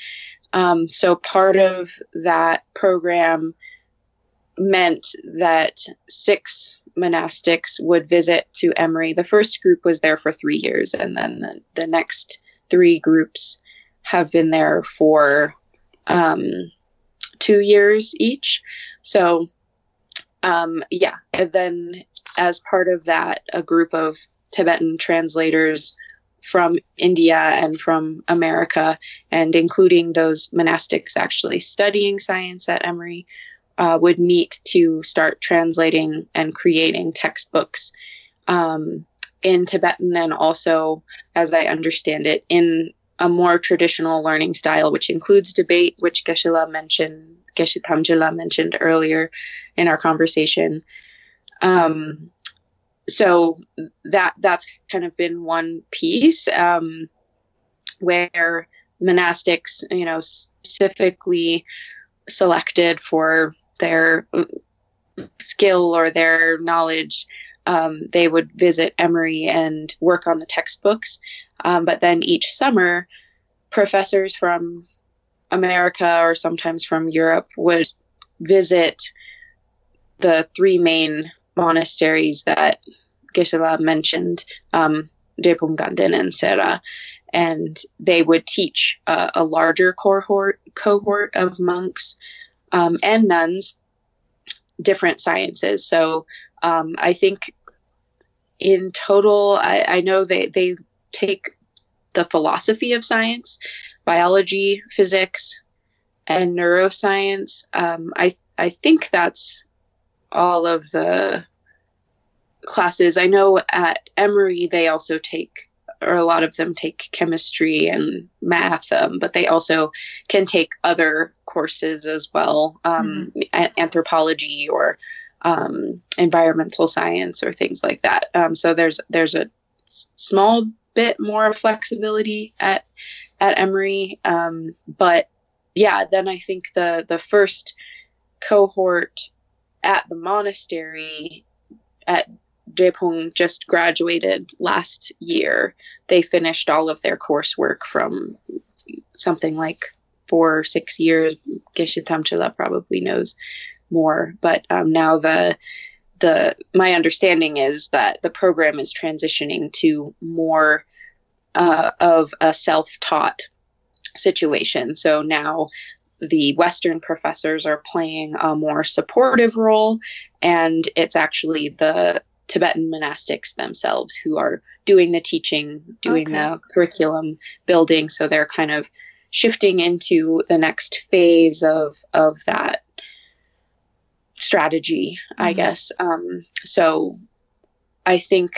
Um, so part of that program meant that six monastics would visit to Emory. The first group was there for three years, and then the, the next three groups have been there for um, two years each. So, um, yeah, and then as part of that, a group of Tibetan translators from India and from America, and including those monastics actually studying science at Emory, uh, would meet to start translating and creating textbooks um, in Tibetan and also, as I understand it, in a more traditional learning style, which includes debate, which Geshe-la mentioned, Geshe Damcho-la mentioned earlier in our conversation. Um, so that that's kind of been one piece um, where monastics, you know, specifically selected for their skill or their knowledge, um, they would visit Emory and work on the textbooks. Um, but then each summer, professors from America or sometimes from Europe would visit the three main monasteries that Geshe-la mentioned, um, Drepung Ganden and Sera, and they would teach uh, a larger cohort cohort of monks um, and nuns different sciences. So um, I think in total, I, I know they, they take the philosophy of science, biology, physics, and neuroscience. Um, I I think that's all of the classes. I know at Emory they also take or a lot of them take chemistry and math, um, but they also can take other courses as well, um, mm. a- anthropology or um, environmental science or things like that. Um, so there's there's a s- small bit more flexibility at at Emory, um, but yeah, then I think the the first cohort at the monastery at Drepung just graduated last year. They finished all of their coursework from something like four or six years. Geshe Damcho-la probably knows more, but um, now the the my understanding is that the program is transitioning to more uh, of a self-taught situation. So now the Western professors are playing a more supportive role, and it's actually the Tibetan monastics themselves who are doing the teaching, doing Okay. the curriculum building. So they're kind of shifting into the next phase of of that strategy, I Mhm. guess. Um, so I think,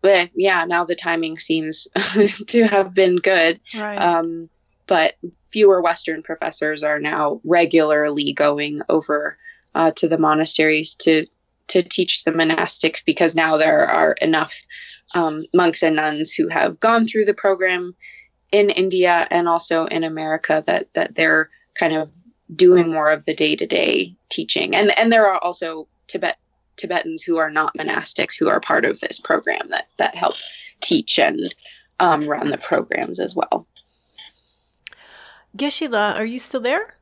but yeah, now the timing seems to have been good. Right. Um, but fewer Western professors are now regularly going over uh, to the monasteries to to teach the monastics because now there are enough um, monks and nuns who have gone through the program in India and also in America that that they're kind of doing more of the day to day teaching. And and there are also Tibet Tibetans who are not monastics who are part of this program that that help teach and um, run the programs as well. Geshe-la, are you still there?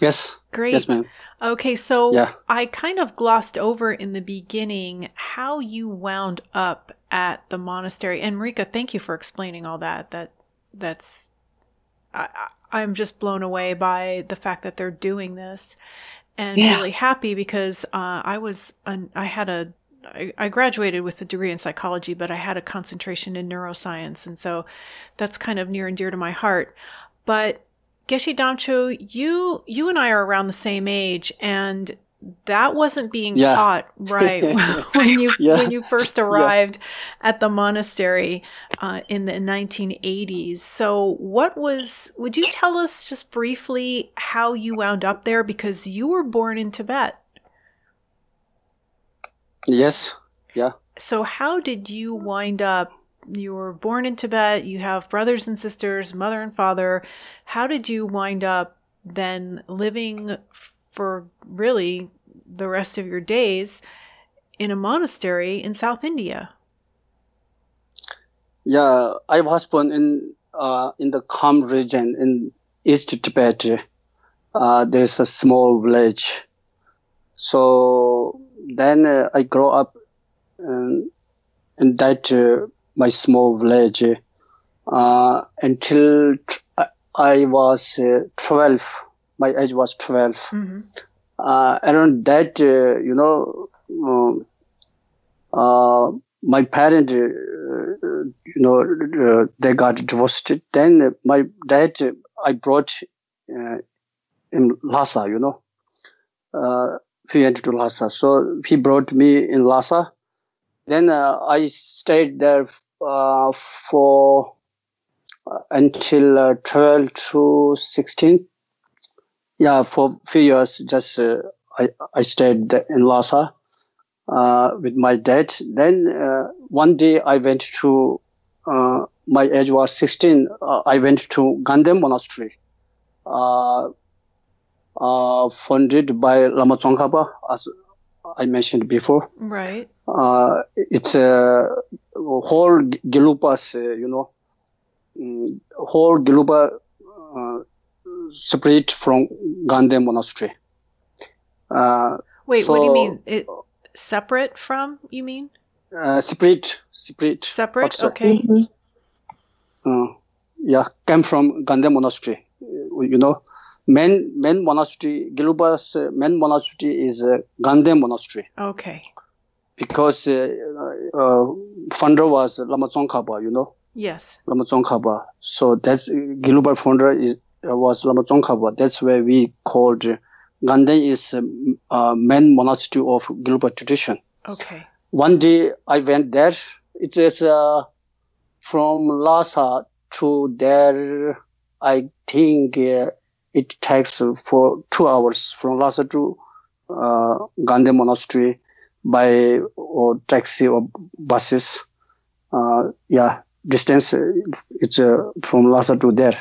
Yes. Great. Yes, ma'am. Okay, so Yeah. I kind of glossed over in the beginning how you wound up at the monastery. And Marika, thank you for explaining all that. That that's I, I'm just blown away by the fact that they're doing this, and Yeah. really happy because uh, I was an, I had a I graduated with a degree in psychology, but I had a concentration in neuroscience, and so that's kind of near and dear to my heart. But Geshe Damcho, you you and I are around the same age, and that wasn't being Yeah. taught right when you Yeah. when you first arrived at the monastery uh, in the 1980s. So, what was? Would you tell us just briefly how you wound up there? Because you were born in Tibet. Yes. Yeah. So, how did you wind up? You were born in Tibet. You have brothers and sisters, mother and father. How did you wind up then living for really the rest of your days in a monastery in South India? Yeah, I was born in uh, in the Kham region in East Tibet. Uh, there's a small village. So then uh, I grew up um, in that uh, my small village uh, until t- I- was uh, 12. My age was 12 Mm-hmm. uh, around that, uh, you know, um, uh, my parents, uh, you know, uh, they got divorced. Then my dad, I brought uh, in Lhasa, you know, uh, he went to Lhasa. So he brought me in Lhasa. Then uh, I stayed there uh, for uh, until uh, 12 to 16 yeah, for few years, just uh, I I stayed in Lhasa uh, with my dad. Then uh, one day I went to uh, my age was sixteen. Uh, I went to Ganden Monastery, uh, uh, funded by Lama Tsongkhapa, as I mentioned before. Right. Uh, it's a whole Gelugpas, uh, you know, mm, whole Gelugpa uh, separate from Ganden Monastery. Uh, Wait, what do you mean? It separate from? You mean uh, separate, separate. separate? Also- Okay. Uh, yeah, came from Ganden Monastery. Uh, You know, main main monastery, Gelugpa's uh, main monastery is uh, Ganden Monastery Okay. because uh, uh, founder was Lama Tsongkhapa, you know. Yes. Lama Tsongkhapa. So that's Gelugpa founder is uh, was Lama Tsongkhapa. That's why we called uh, Ganden is um, uh, main monastery of Gelugpa tradition. Okay. One day I went there. It is uh, from Lhasa to there. I think uh, it takes for two hours from Lhasa to uh, Ganden Monastery by or taxi or buses. Uh, yeah, distance it's uh, from Lhasa to there.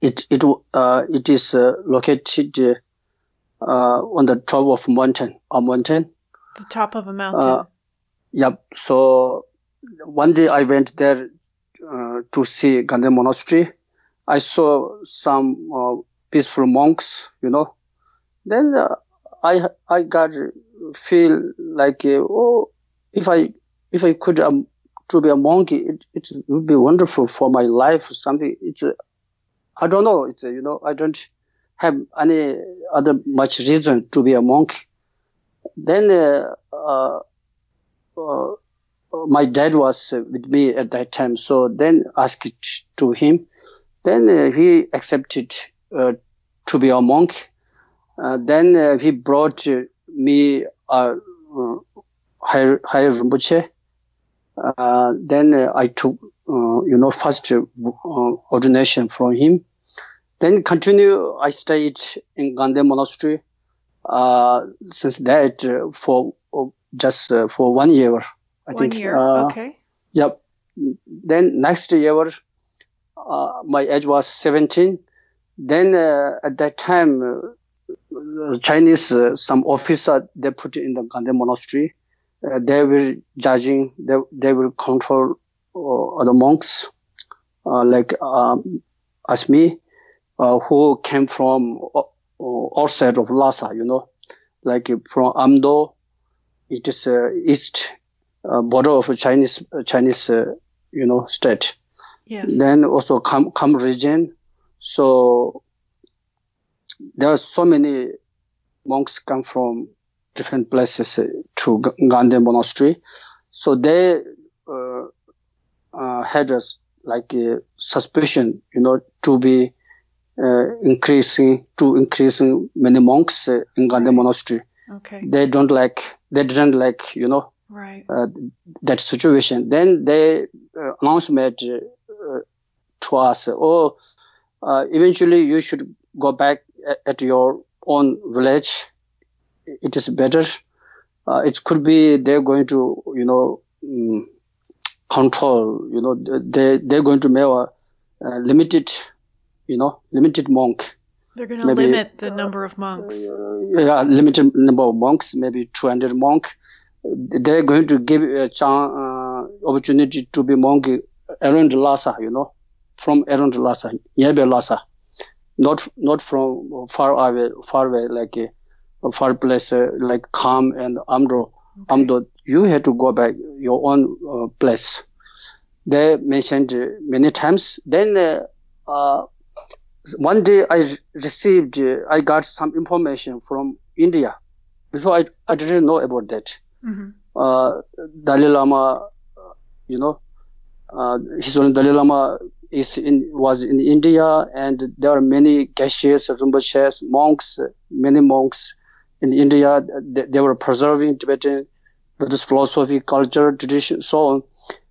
It it uh, it is uh, located uh, on the top of mountain, a mountain. The top of a mountain. Uh, Yep. So one day I went there uh, to see Ganden Monastery. I saw some uh, peaceful monks, you know. Then uh, I I got feel like uh, oh if I if I could um, to be a monk it, it would be wonderful for my life something it's uh, I don't know it's uh, you know I don't have any other much reason to be a monk then uh, my dad was with me at that time. So then asked to him. Then uh, he accepted uh, to be a monk. Uh, then uh, he brought me a higher, higher Rinpoche. then I took, you know, first ordination from him. Then continue, I stayed in Ganden Monastery. since that, for just for one year I One think, year, uh, okay. Yep. Then next year, uh, my age was 17. Then uh, at that time, uh, Chinese, uh, some officer, they put in the Ganden monastery. Uh, they were judging, they, they will control other monks, like um, as me, who came from outside of Lhasa, you know, like from Amdo, it is east uh, border of Chinese uh, Chinese uh, you know state. Yes. Then also Kham Kham region. So there are so many monks come from different places to Ganden monastery. So they uh, uh, had a like a suspicion, you know, to be uh, increasing to increasing many monks in Ganden right. monastery. Okay. They don't like they didn't like you know right. Uh, that situation. Then they uh, announcement uh, to us, oh, uh, eventually you should go back at, at, your own village. It is better. Uh, it could be they're going to, you know, um, control. You know, they they're going to make a, a limited, you know, limited monk. They're going to limit the number of monks. Uh, yeah, limited number of monks, maybe 200 monk they're going to give a chance, uh, opportunity to be monk around Lhasa, you know, from around Lhasa, nearby Lhasa, not not from far away, far away like a, a far place uh, like Kham and Amdo. Okay. Amdo, you have to go back your own uh, place. They mentioned many times. Then uh, uh, one day I received, uh, I got some information from India. Before I, I didn't know about that. Mm-hmm. Uh, Dalai Lama, you know, uh, his own Dalai Lama is in was in India, and there are many geshes, rinpoches, monks, many monks in India. They, they were preserving Tibetan Buddhist philosophy, culture, tradition, so on.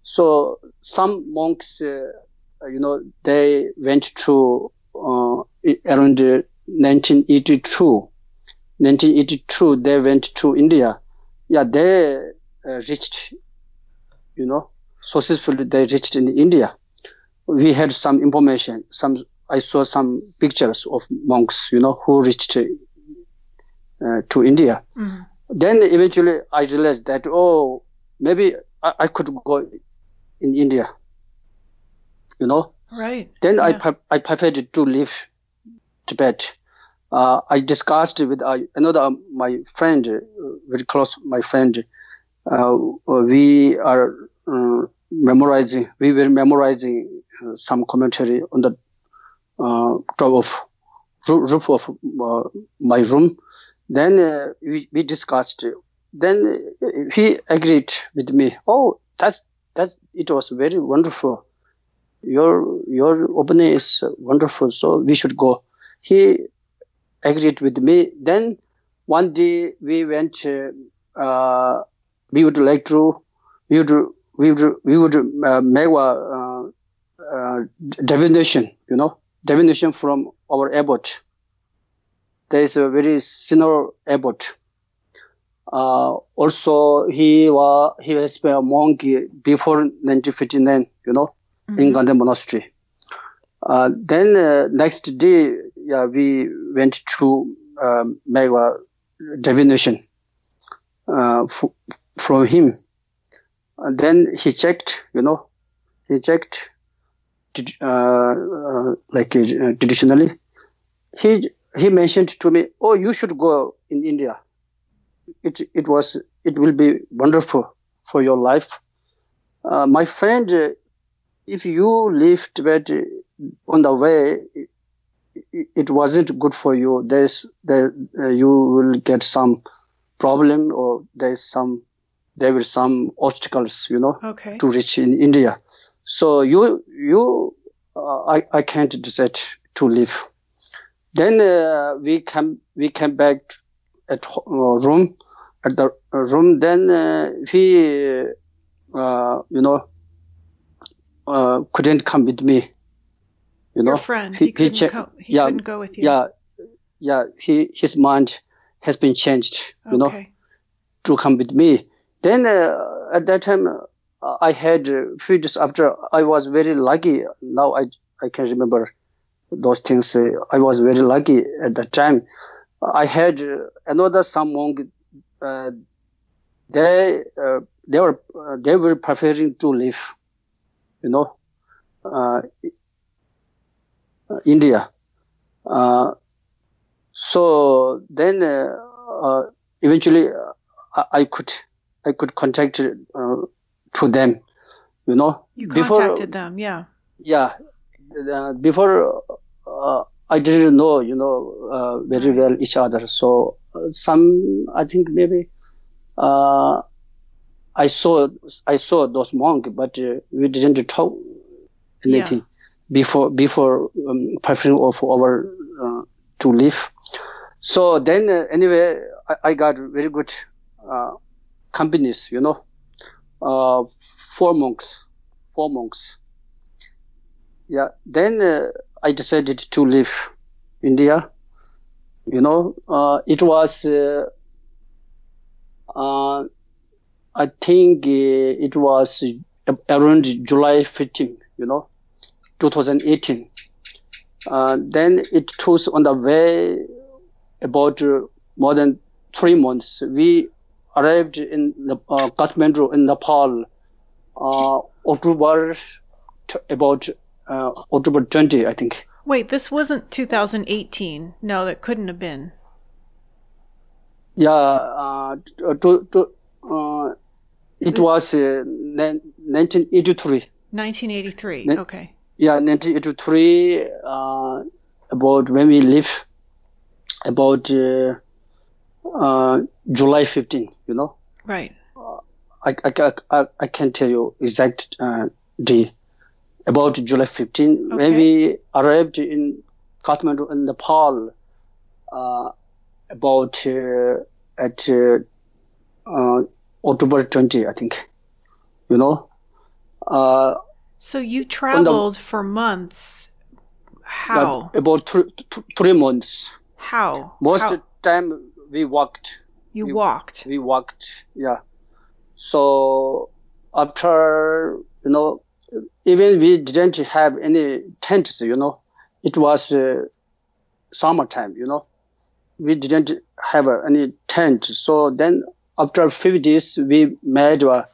So some monks, uh, you know, they went to uh, around 1982. 1982, they went to India yeah, they uh, reached, you know, successfully they reached in India. We had some information. Some I saw some pictures of monks, you know, who reached uh, to India. Mm. Then eventually I realized that oh, maybe I, I, could go in India. You know. Right. Then yeah. I I preferred to leave Tibet uh, I discussed with uh, another um, my friend, uh, very close my friend. Uh, we are uh, memorizing. We were memorizing uh, some commentary on the top of roof of my room. Then we, we discussed. Then he agreed with me. Oh, that's that's it was very wonderful. Your your opening is wonderful. So we should go. He agreed with me. Then one day we went. Uh, we would like to. We would. We would. We would uh, make a uh, uh, divination. You know, divination from our abbot. There is a very senior abbot. Uh, also, he was he has been a monk before 1959. You know, mm-hmm. in Ganden monastery. Uh, then uh, next day, yeah, we went to um, make a divination uh, f- from him. And then he checked, you know, he checked uh, uh, like uh, traditionally. He he mentioned to me, "Oh, you should go in India. It it was it will be wonderful for your life." Uh, my friend, if you leave Tibet on the way, it wasn't good for you. There's there uh, you will get some problem or there's some there were some obstacles, you know, Okay. to reach in India. So you you uh, I I can't decide to leave. Then uh, we come we came back at uh, room at the uh, room. Then uh, he uh, you know uh, couldn't come with me. You know Your friend, he- he, he couldn't che- co- he yeah, couldn't go with you. yeah yeah he his mind has been changed. You know to come with me. Then uh, at that time, I had uh, few days after. I was very lucky. Now I I can remember those things. I was very lucky at that time. I had another some monk. Uh, they uh, they were uh, they were preparing to leave. You know, uh, India. Uh, so then eventually I, I could I could contact uh, to them, you know. You Before- contacted them, yeah. Yeah, uh, before uh, I didn't know, you know, uh, very well each other. So uh, some I think maybe uh, I saw I saw those monks, but uh, we didn't talk anything before before um, preparing of our uh, to leave. So then uh, anyway, I, I got very good uh, companies, you know, uh, four monks, four monks. Yeah. Then uh, I decided to leave India. You know, uh, it was. Uh, uh, I think uh, it was around July 15, you know, 2018. Uh, then it took on the way about more than three months. We arrived in the, uh, Kathmandu in Nepal uh, October t- about uh, October 20, I think. Wait, this wasn't 2018. No, that couldn't have been. Yeah, uh, to, to, uh, it was uh, nin- 1983. 1983. Ne- okay. Yeah, 1983. Uh, about when we live, about uh, uh, July 15. You know, Right. I I, I, I can't tell you exact uh, day. About July 15, when we arrived in Kathmandu in Nepal, uh, about uh, at uh, uh, October 20, I think. You know, uh, So you traveled for months. How? about three, three months. How? Most How? time we walked. you we- walked. we walked yeah so after you know even we didn't have any tents you know it was uh, summertime you know we didn't have uh, any tent so then after few days we made a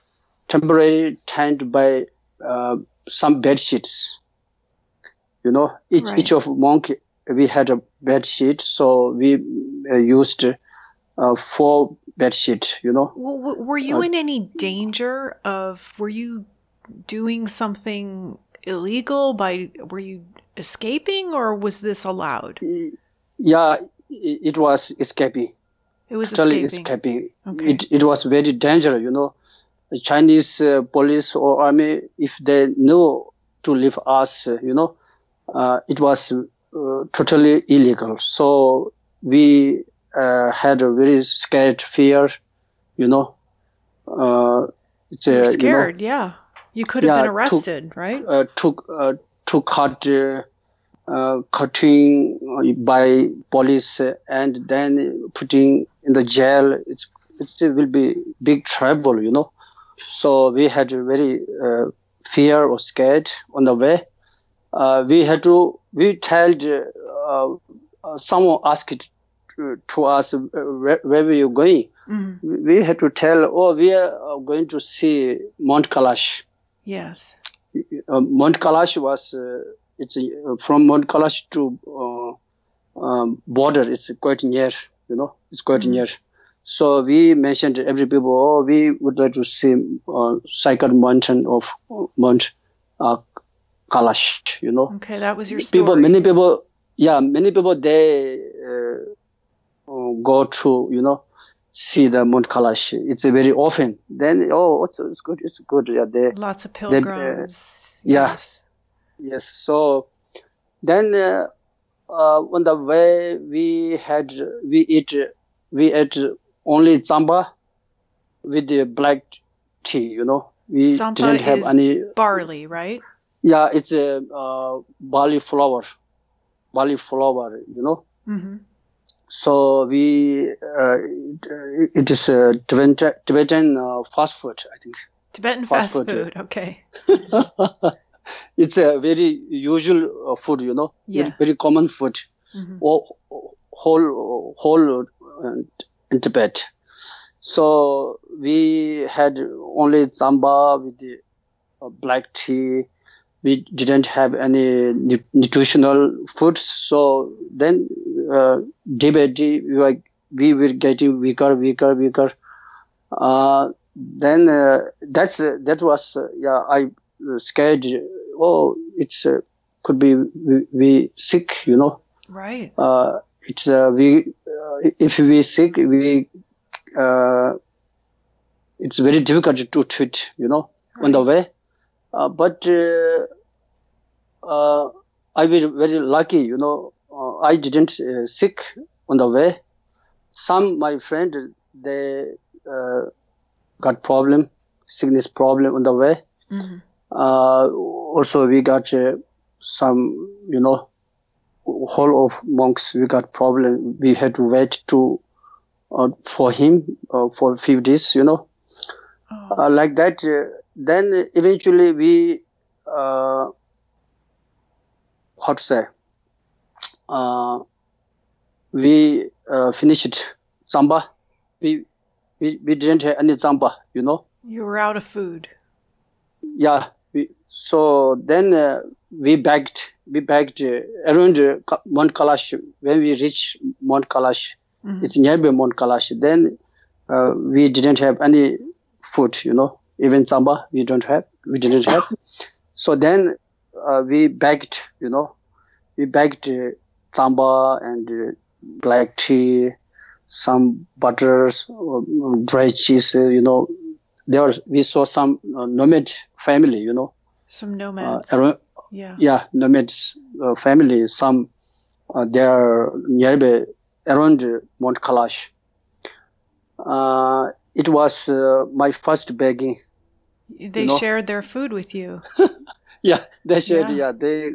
temporary tent by uh, some bed sheets you know each, Right. each of monk we had a bed sheet so we uh, used uh, four bed sheet you know W- w- were you Uh, in any danger of? Were you doing something illegal by? Were you escaping, or was this allowed? yeah it was escaping It was totally escaping. escaping Okay. it, it was very dangerous you know the chinese uh, police or army if they know to leave us uh, you know uh, it was uh, totally illegal so we uh, had a very scared fear you know uh, it's, uh, You're you know, scared, yeah. You could have Yeah, been arrested, right? uh, to uh, to cut uh, uh, cutting by police uh, and then putting in the jail. It's it's- it will be big trouble, you know. So we had a very uh, fear or scared on the way. Uh, we had to we told uh, uh, someone asked to, to us uh, where, where were you going. Mhm. We had to tell, oh, we are uh, going to see Mount Kailash Yes. uh, Mount Kailash was uh, it's uh, from Mount Kailash to uh, um, border. It's quite near, you know. It's quite Mhm. near. So we mentioned to every people. Oh, we would like to see uh, sacred mountain of Mount uh, Kailash. You know, Okay, that was your story. people. Many people. Yeah, many people they uh, go to you know see the Mount Kailash. It's very often. Then oh, it's, it's good. It's good. Yeah, they, Lots of pilgrims. yeah. yes. yes. So then uh, uh, on the way we had we eat we ate only tsampa with the black tea. You know, we didn't have any. Barley, right? Yeah, it's a uh, barley flour, barley flour. You know. Mm-hmm. So we uh, it, it is a Tibetan, Tibetan uh, fast food, I think. Tibetan Fast fast, food, food. Okay. it's a very usual uh, food, you know, Yeah. very, very common food, Mhm. all, whole whole uh, in Tibet. So we had only tsampa with the uh, black tea. We didn't have any nutritional foods. So then, uh, day by day, we were we were getting weaker, weaker, weaker. Uh, then uh, that's that was uh, yeah I uh, scared. Oh, it's uh, could be we, we sick, you know. Right. Uh, it's uh, we uh, if we sick we uh, it's very difficult to treat, you know, on the way. Uh, but uh, uh, I was very lucky, you know. Uh, I didn't uh, sick on the way. Some my friend they uh, got problem, sickness problem on the way. Mhm. Uh, also, we got uh, some, you know, whole of monks. We got problem. We had to wait to uh, for him uh, for a few days, you know, Oh. uh, like that. Then eventually we, uh, how to say, uh, we uh, finished tsampa. We, we we didn't have any tsampa, you know. You were out of food. yeah we, so then uh, we begged we begged uh, around mount Kailash when we reached mount Kailash Mhm. it's nearby mount Kailash then uh, we didn't have any food you know even tsampa we don't have we didn't have. So then uh, we begged you know we begged uh, tsampa and uh, black tea some butters uh, dry cheese uh, you know. There was, we saw some uh, nomad family you know. Some uh, nomads. around, yeah. yeah nomads uh, family some uh, they are nearby around mount Kailash uh, it was uh, my first begging They know. shared their food with you. yeah they shared. Yeah. yeah, they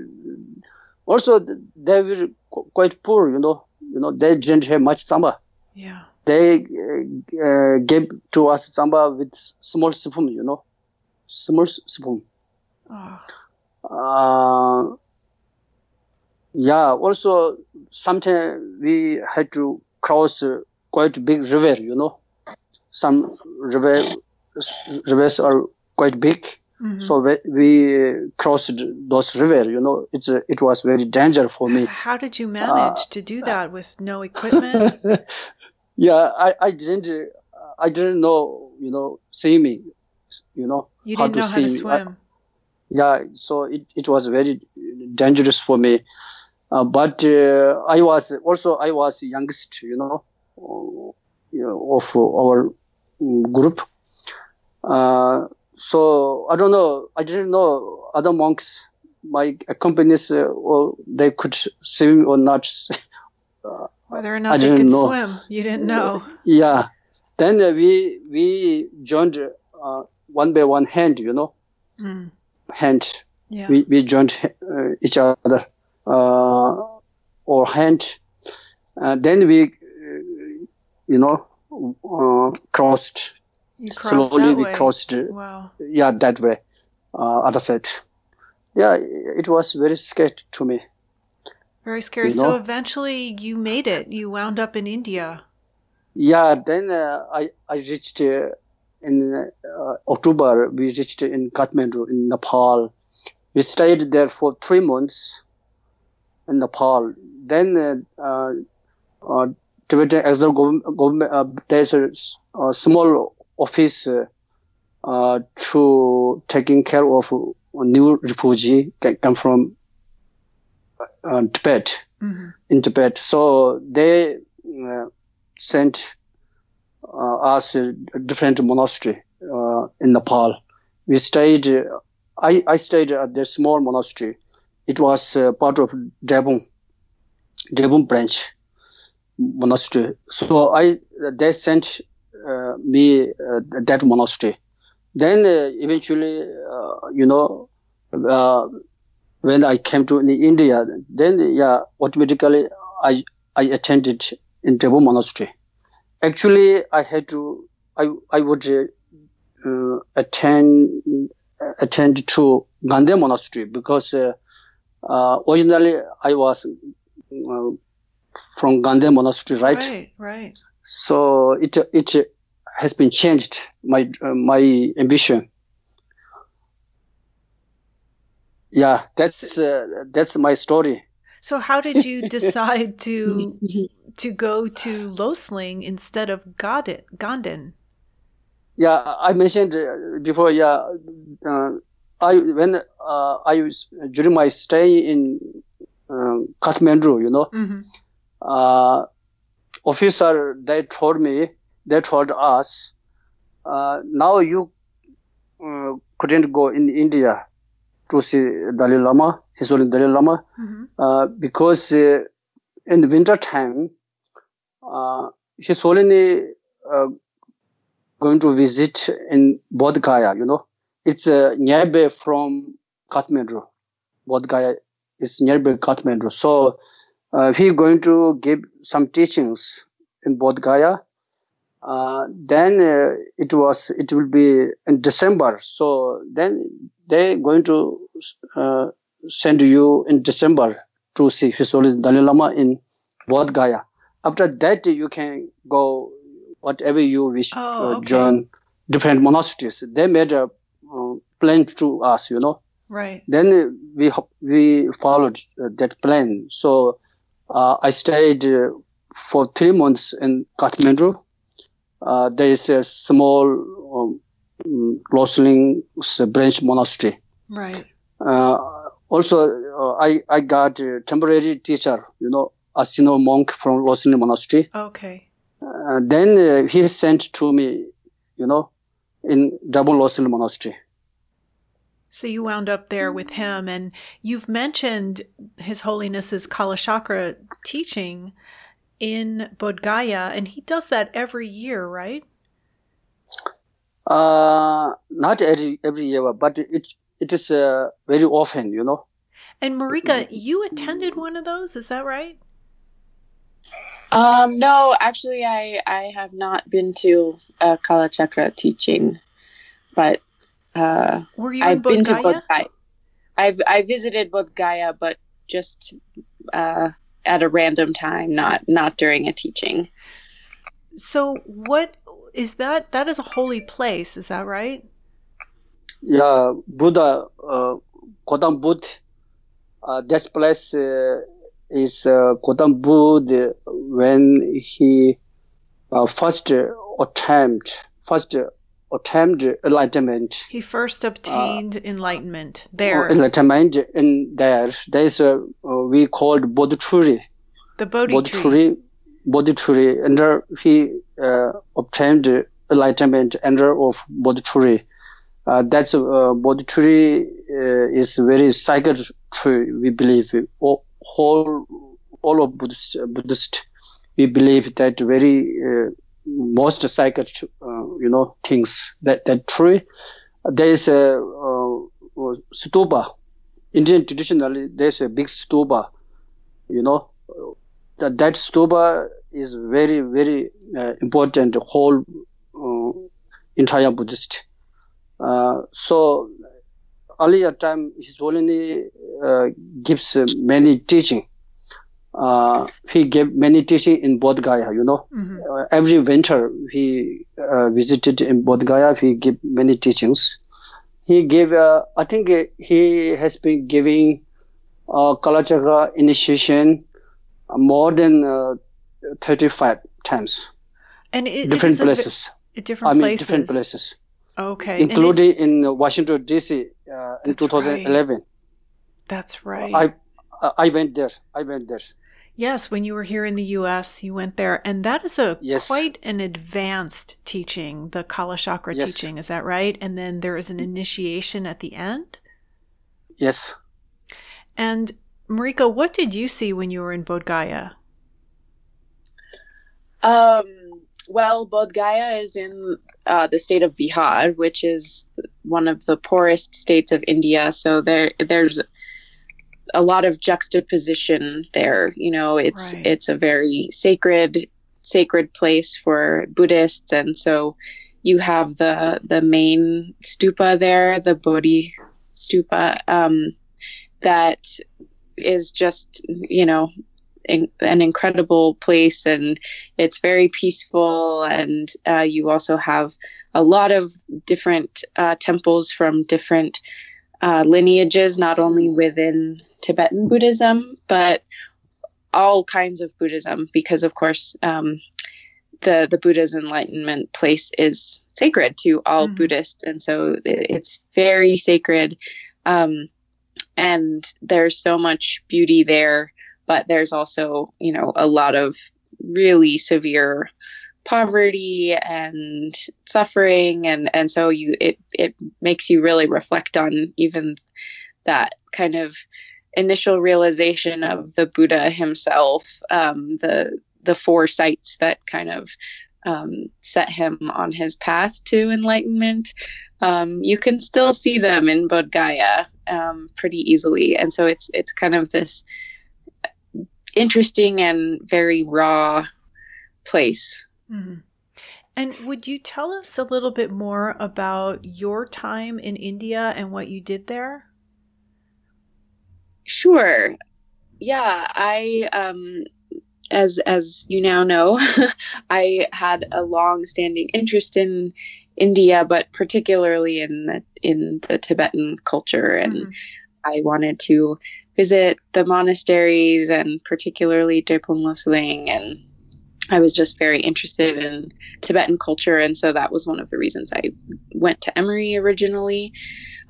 also they were qu- quite poor you know you know they didn't have much tsampa Yeah. they uh, uh, gave to us tsampa with small spoon you know small spoon Oh. uh, yeah also sometimes we had to cross uh, quite big river you know some river rivers are quite big Mhm. so we, we crossed those river you know it's it was very dangerous for me How did you Uh, manage to do that with no equipment? yeah i i didn't uh, i didn't know you know swimming you know You how didn't to know how to swim. I- yeah so it, it was very dangerous for me uh, but uh, i was also i was youngest you know, uh, you know of our group uh, so i don't know i didn't know other monks my companies uh, well, they could swim or not Whether or I not they didn't could know. swim. You didn't know. yeah then uh, we we joined uh, one by one hand you know Mm. hand Yeah. we, we joined uh, each other uh, or hand uh, then we uh, you know uh, crossed you crossed slowly we way. crossed uh, Wow. yeah that way uh, other side yeah it was very scary to me Very scary. You So know? eventually you made it. You wound up in India. yeah then uh, i i reached uh, in uh, october we reached in kathmandu in nepal we stayed there for three months in nepal then uh, tibetan exile government, government uh, there's a, a small office uh, to taking care of new refugee can come from uh, tibet hmm in Tibet. So they uh, sent uh, us a different monastery uh, in Nepal. We stayed. Uh, I I stayed at the small monastery. It was uh, part of Drepung, Drepung branch monastery. So I they sent me uh, that monastery. Then uh, eventually, uh, you know, uh, when I came to India, then yeah, automatically I I attended in Drepung monastery. Actually, I had to I I would uh, attend attend to Ganden monastery because originally I was from Ganden monastery, right? Right, right. So it it has been changed my uh, my ambition. Yeah, that's uh, that's my story. So how did you decide to to go to Loseling instead of Ganden? Ganden? Yeah, I mentioned uh, before. Yeah, uh, I when uh, I was during my stay in uh, Kathmandu, you know, hmm uh, officer they told me they told us uh, now you uh, couldn't go in India to see Dalai Lama, His Holiness Dalai Lama, hmm uh, because uh, in winter time, uh, His Holiness uh, going to visit in Bodh Gaya. You know, it's uh, nearby from Kathmandu. Bodh Gaya is nearby Kathmandu. So uh, he going to give some teachings in Bodh Gaya. Uh, then uh, it was it will be in December. So then they going to uh, send you in December to see His Holiness Dalai Lama in Bodh Gaya. After that, you can go whatever you wish Oh, uh, okay. join different monasteries. They made a uh, plan to us, you know Right. then we we followed uh, that plan. So uh, I stayed uh, for three months in Kathmandu. Uh, there is a small um, mm, branch monastery. Right. Uh, also, uh, I I got a temporary teacher, you know, a senior monk from Loseling monastery. Okay. Uh, then uh, he sent to me, you know, in double Loseling monastery. So you wound up there with him, and you've mentioned His Holiness's Kalachakra teaching in Bodh Gaya, and he does that every year, right? Uh, not every every year, but it it is uh, very often, you know. And Marika, you attended one of those, is that right? Um, no, actually, I I have not been to uh, Kalachakra teaching, but uh, Were you I've in been Bodh to Gaya? Bodh Gaya. I've I visited Bodh Gaya, but just uh, at a random time, not not during a teaching. So what is that? That is a holy place, is that right? Yeah, Buddha, uh, Gautam Buddha, uh, that place uh, is uh, Gautam Buddha when he uh, first attempt, first attempt enlightenment. He first obtained enlightenment there, Enlightenment in there. There is a uh, we called Bodhichuri. the Bodhi. Bodhichuri, Bodhichuri, under he uh, obtained enlightenment under of Bodhichuri. Uh, that's uh, Bodhichuri uh, is very sacred tree. We believe all whole all of Buddhist, Buddhist we believe that very uh, most sacred uh, you know things that that tree. There is a uh, stupa. Indian traditionally there's a big stupa. You know that that stupa is very very uh, important whole uh, entire Buddhist. Uh, so earlier time His Holiness uh, gives uh, many teaching. Uh, he gave many teaching in Bodh Gaya. You know, Mhm. uh, every winter he uh, visited in Bodh Gaya. He gave many teachings. He gave. Uh, I think he has been giving uh, Kalachakra initiation more than uh, 35 times And it, it different ve- places different i mean places. different places Okay. and it- including in washington dc uh, in That's 2011 that's right. i i went there i went there Yes, when you were here in the US, you went there, and that is a Yes. quite an advanced teaching, the Kalachakra Yes. teaching, is that right? And then there is an initiation at the end. Yes. And Marika, what did you see when you were in Bodh Gaya? Um, well, Bodh Gaya is in uh, the state of Bihar, which is one of the poorest states of India. So there, there's a lot of juxtaposition there. You know, it's Right. it's a very sacred sacred place for Buddhists, and so you have the the main stupa there, the Bodhi stupa, um, that is just you know in, an incredible place and it's very peaceful and uh, you also have a lot of different uh, temples from different uh, lineages not only within tibetan buddhism but all kinds of buddhism because of course um, the the buddha's enlightenment place is sacred to all Mhm. buddhists and so it- it's very sacred um, and there's so much beauty there but there's also you know a lot of really severe poverty and suffering and and so you it it makes you really reflect on even that kind of initial realization of the buddha himself um, the the four sites that kind of um, set him on his path to enlightenment um, you can still see them in Bodh Gaya um, pretty easily, and so it's it's kind of this interesting and very raw place. Mhm. And would you tell us a little bit more about your time in India and what you did there? Sure, yeah, I um, as as you now know, I had a long-standing interest in India, but particularly in the in the Tibetan culture and Mhm. I wanted to visit the monasteries and particularly Drepung Loseling and I was just very interested in Tibetan culture and so that was one of the reasons I went to Emory originally.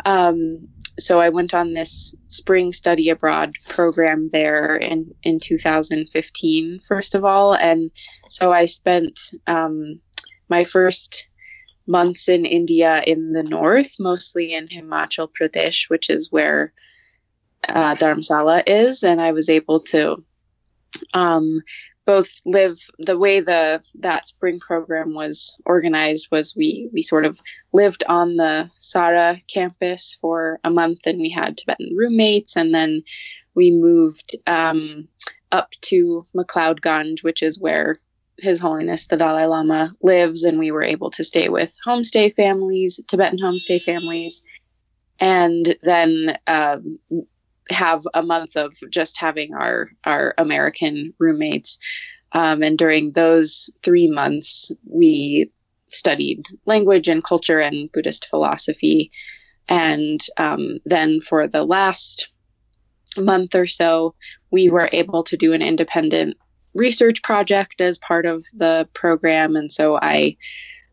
Um, so I went on this spring study abroad program there in, in 2015, first of all. And so I spent um, my first months in India in the north, mostly in Himachal Pradesh, which is where uh, Dharamsala is, and I was able to um, both live the way the that spring program was organized was we we sort of lived on the Sara campus for a month, and we had Tibetan roommates, and then we moved um, up to McLeod Ganj, which is where his Holiness the Dalai Lama lives, and we were able to stay with homestay families, Tibetan homestay families, and then um, have a month of just having our our American roommates. Um, and during those three months, we studied language and culture and Buddhist philosophy. And um, then for the last month or so, we were able to do an independent research project as part of the program. And so I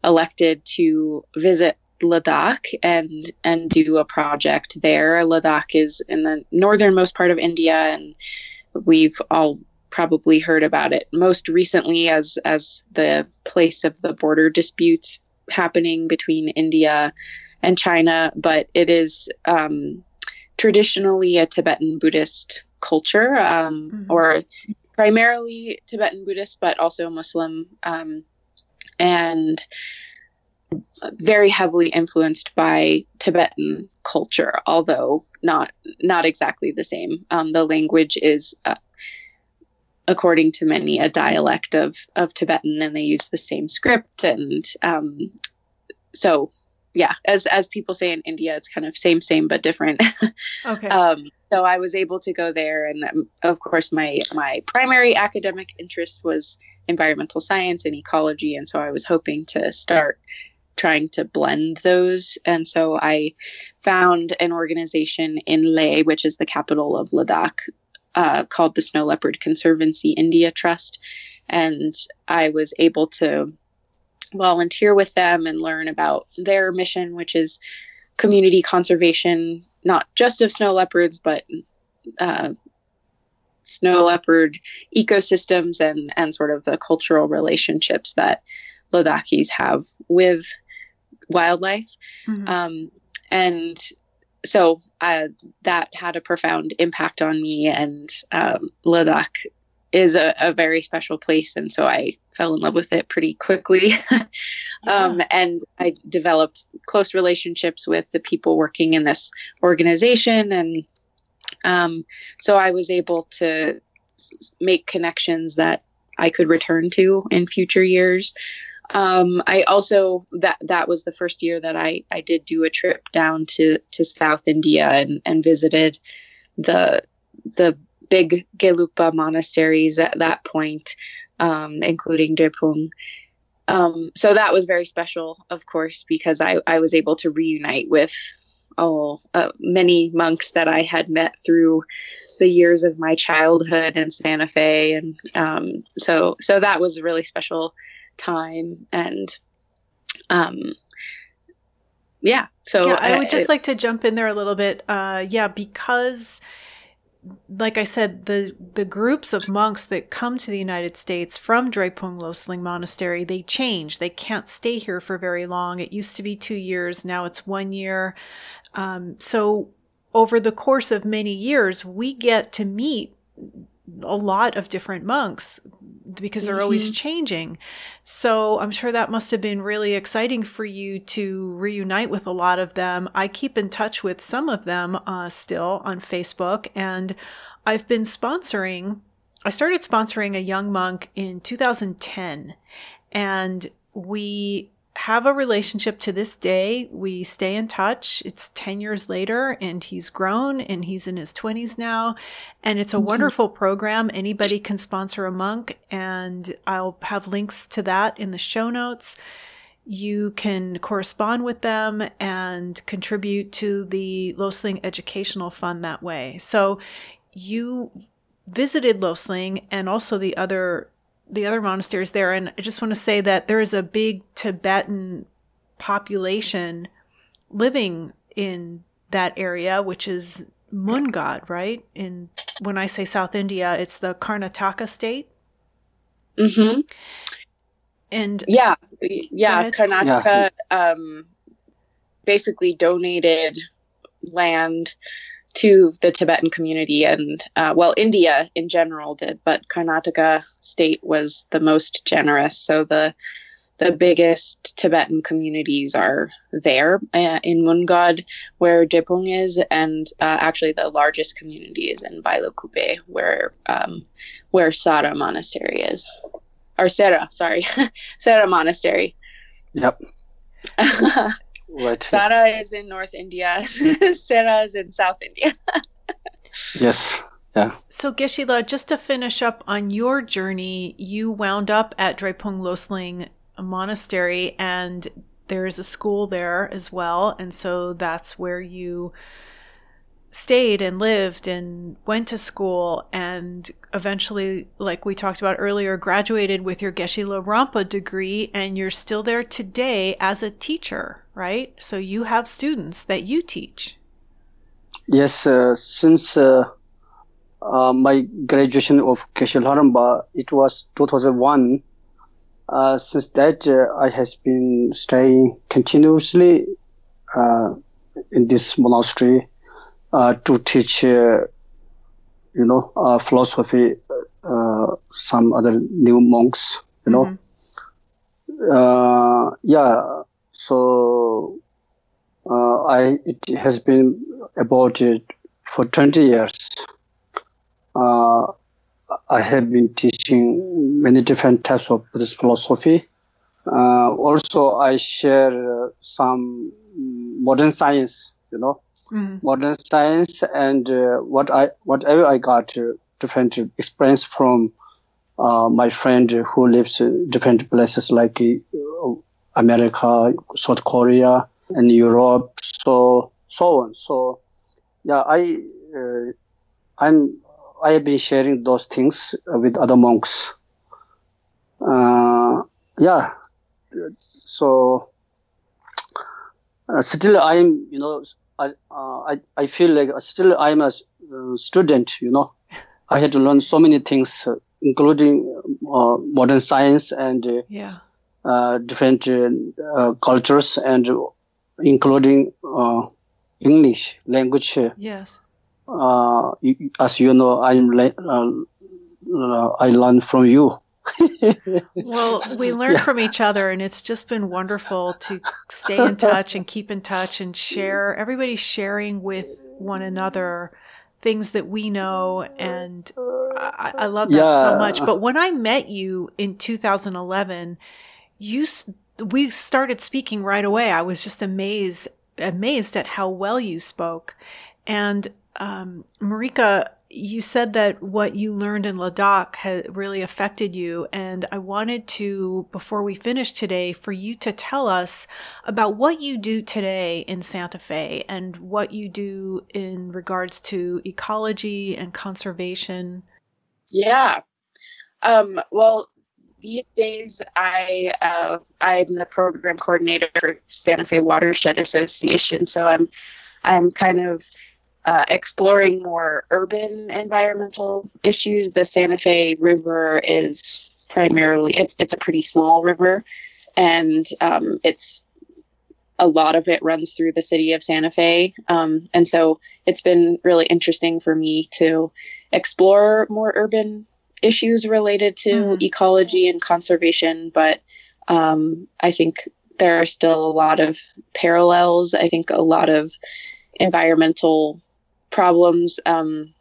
elected to visit Ladakh and and do a project there. Ladakh is in the northernmost part of India, and we've all probably heard about it most recently as as the place of the border disputes happening between India and China. But it is um, traditionally a Tibetan Buddhist culture, um, Mhm. or primarily Tibetan Buddhist, but also Muslim, um, and very heavily influenced by Tibetan culture, although not not exactly the same. Um, the language is, uh, according to many, a dialect of of Tibetan, and they use the same script. And um, so, yeah, as as people say in India, it's kind of same same but different. Okay. um, so I was able to go there, and um, of course, my my primary academic interest was environmental science and ecology, and so I was hoping to start trying to blend those. And so I found an organization in Leh, which is the capital of Ladakh, uh, called the Snow Leopard Conservancy India Trust, and I was able to volunteer with them and learn about their mission, which is community conservation, not just of snow leopards, but uh, snow leopard ecosystems and and sort of the cultural relationships that Ladakhis have with wildlife. Mm-hmm. Um, and so uh, that had a profound impact on me. And um, Ladakh is a, a, very special place. And so I fell in love with it pretty quickly. um, and I developed close relationships with the people working in this organization. And um, so I was able to make connections that I could return to in future years. Um, I also that that was the first year that I I did do a trip down to to South India and and visited the the big Gelugpa monasteries at that point, um, including Drepung. Um, so that was very special, of course, because I I was able to reunite with oh uh, many monks that I had met through the years of my childhood in Santa Fe, and um, so so that was really special time and um yeah so yeah, i would just like to jump in there a little bit uh yeah because like I said, the the groups of monks that come to the United States from Drepung Loseling Monastery, they change. They can't stay here for very long. It used to be two years, now it's one year. Um, so over the course of many years, we get to meet a lot of different monks because they're mm-hmm. always changing. So I'm sure that must have been really exciting for you to reunite with a lot of them. I keep in touch with some of them uh, still on Facebook, and I've been sponsoring. I started sponsoring a young monk in 2010, and we have a relationship to this day. We stay in touch. It's 10 years later and he's grown and he's in his 20s now. And it's a mm-hmm. wonderful program. Anybody can sponsor a monk and I'll have links to that in the show notes. You can correspond with them and contribute to the Loseling Educational Fund that way. So you visited Loseling and also the other the other monasteries there. And I just want to say that there is a big Tibetan population living in that area, which is Mundgod, right? In when I say South India, it's the Karnataka state. Mm-hmm. And yeah, yeah, Karnataka yeah. Um, basically donated land to the Tibetan community and uh, well, India in general did, but Karnataka state was the most generous. So the the biggest Tibetan communities are there uh, in Mundgod, where Drepung is, and uh, actually the largest community is in Bylakuppe, where um, where Sara Monastery is, or Sera, sorry, Sera Monastery. Yep. Right. Sara is in North India. Sarah is in South India. yes. Yeah. So Geshe-la, just to finish up on your journey, you wound up at Drepung Loseling Monastery, and there is a school there as well, and so that's where you stayed and lived and went to school and eventually like we talked about earlier graduated with your Geshe Lharampa degree and you're still there today as a teacher right? So you have students that you teach. Yes uh, since uh, uh, my graduation of Geshe Lharampa it was 2001 uh, since that uh, i has been staying continuously uh, in this monastery to teach, uh, you know, uh, philosophy, some other new monks, you know. Mm-hmm. yeah, so I it has been about it for 20 years. I have been teaching many different types of Buddhist philosophy. Uh, also, I share uh, some modern science, you know, mm. modern science and uh, what I whatever I got uh, different experience from uh, my friend who lives in different places like uh, America, South Korea, and Europe, so so on. So yeah, I uh, I'm I have been sharing those things with other monks. Uh, yeah, so still I'm you know I, uh, I, I feel like still I'm a uh, student, you know. I had to learn so many things, uh, including uh, modern science and uh, yeah. uh, different uh, cultures, and including English language. Yes. as you know, I'm I learned from you. well, we learn yeah. from each other, and it's just been wonderful to stay in touch and keep in touch and share. Everybody sharing with one another things that we know, and I, I love that yeah. so much. But when I met you in 2011, you we started speaking right away. I was just amazed amazed at how well you spoke, and um, Marika, you said that what you learned in Ladakh had really affected you. And I wanted to, before we finish today, for you to tell us about what you do today in Santa Fe and what you do in regards to ecology and conservation. Yeah. Um, well, these days I uh, I'm the program coordinator for Santa Fe Watershed Association, so I'm I'm kind of uh, exploring more urban environmental issues. The Santa Fe River is primarily it's it's a pretty small river, and um, it's a lot of it runs through the city of Santa Fe, um, and so it's been really interesting for me to explore more urban issues related to mm. ecology and conservation. But um, I think there are still a lot of parallels. I think a lot of environmental problems um,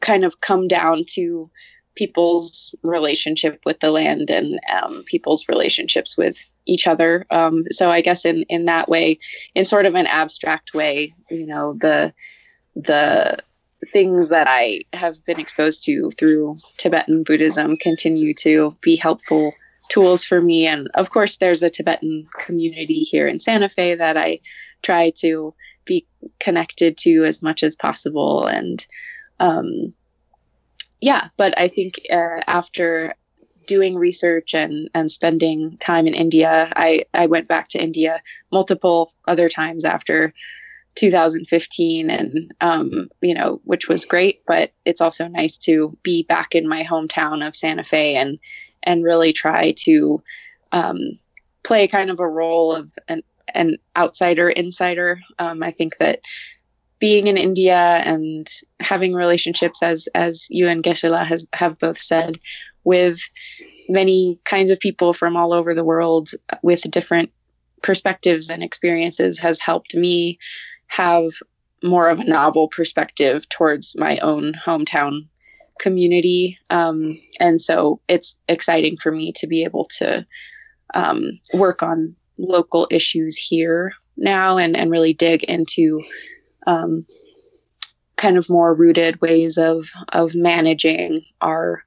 kind of come down to people's relationship with the land and um, people's relationships with each other. Um, so I guess in in that way, in sort of an abstract way, you know, the the things that I have been exposed to through Tibetan Buddhism continue to be helpful tools for me. And of course, there's a Tibetan community here in Santa Fe that I try to be connected to as much as possible. And um, yeah but i think uh, after doing research and and spending time in india i i went back to india multiple other times after 2015 and um, you know which was great but it's also nice to be back in my hometown of santa fe and and really try to um, play kind of a role of an an outsider insider. Um, I think that being in India and having relationships, as as you and Geshe-la has have both said, with many kinds of people from all over the world with different perspectives and experiences has helped me have more of a novel perspective towards my own hometown community. Um, and so it's exciting for me to be able to um, work on local issues here now and, and really dig into um, kind of more rooted ways of of managing our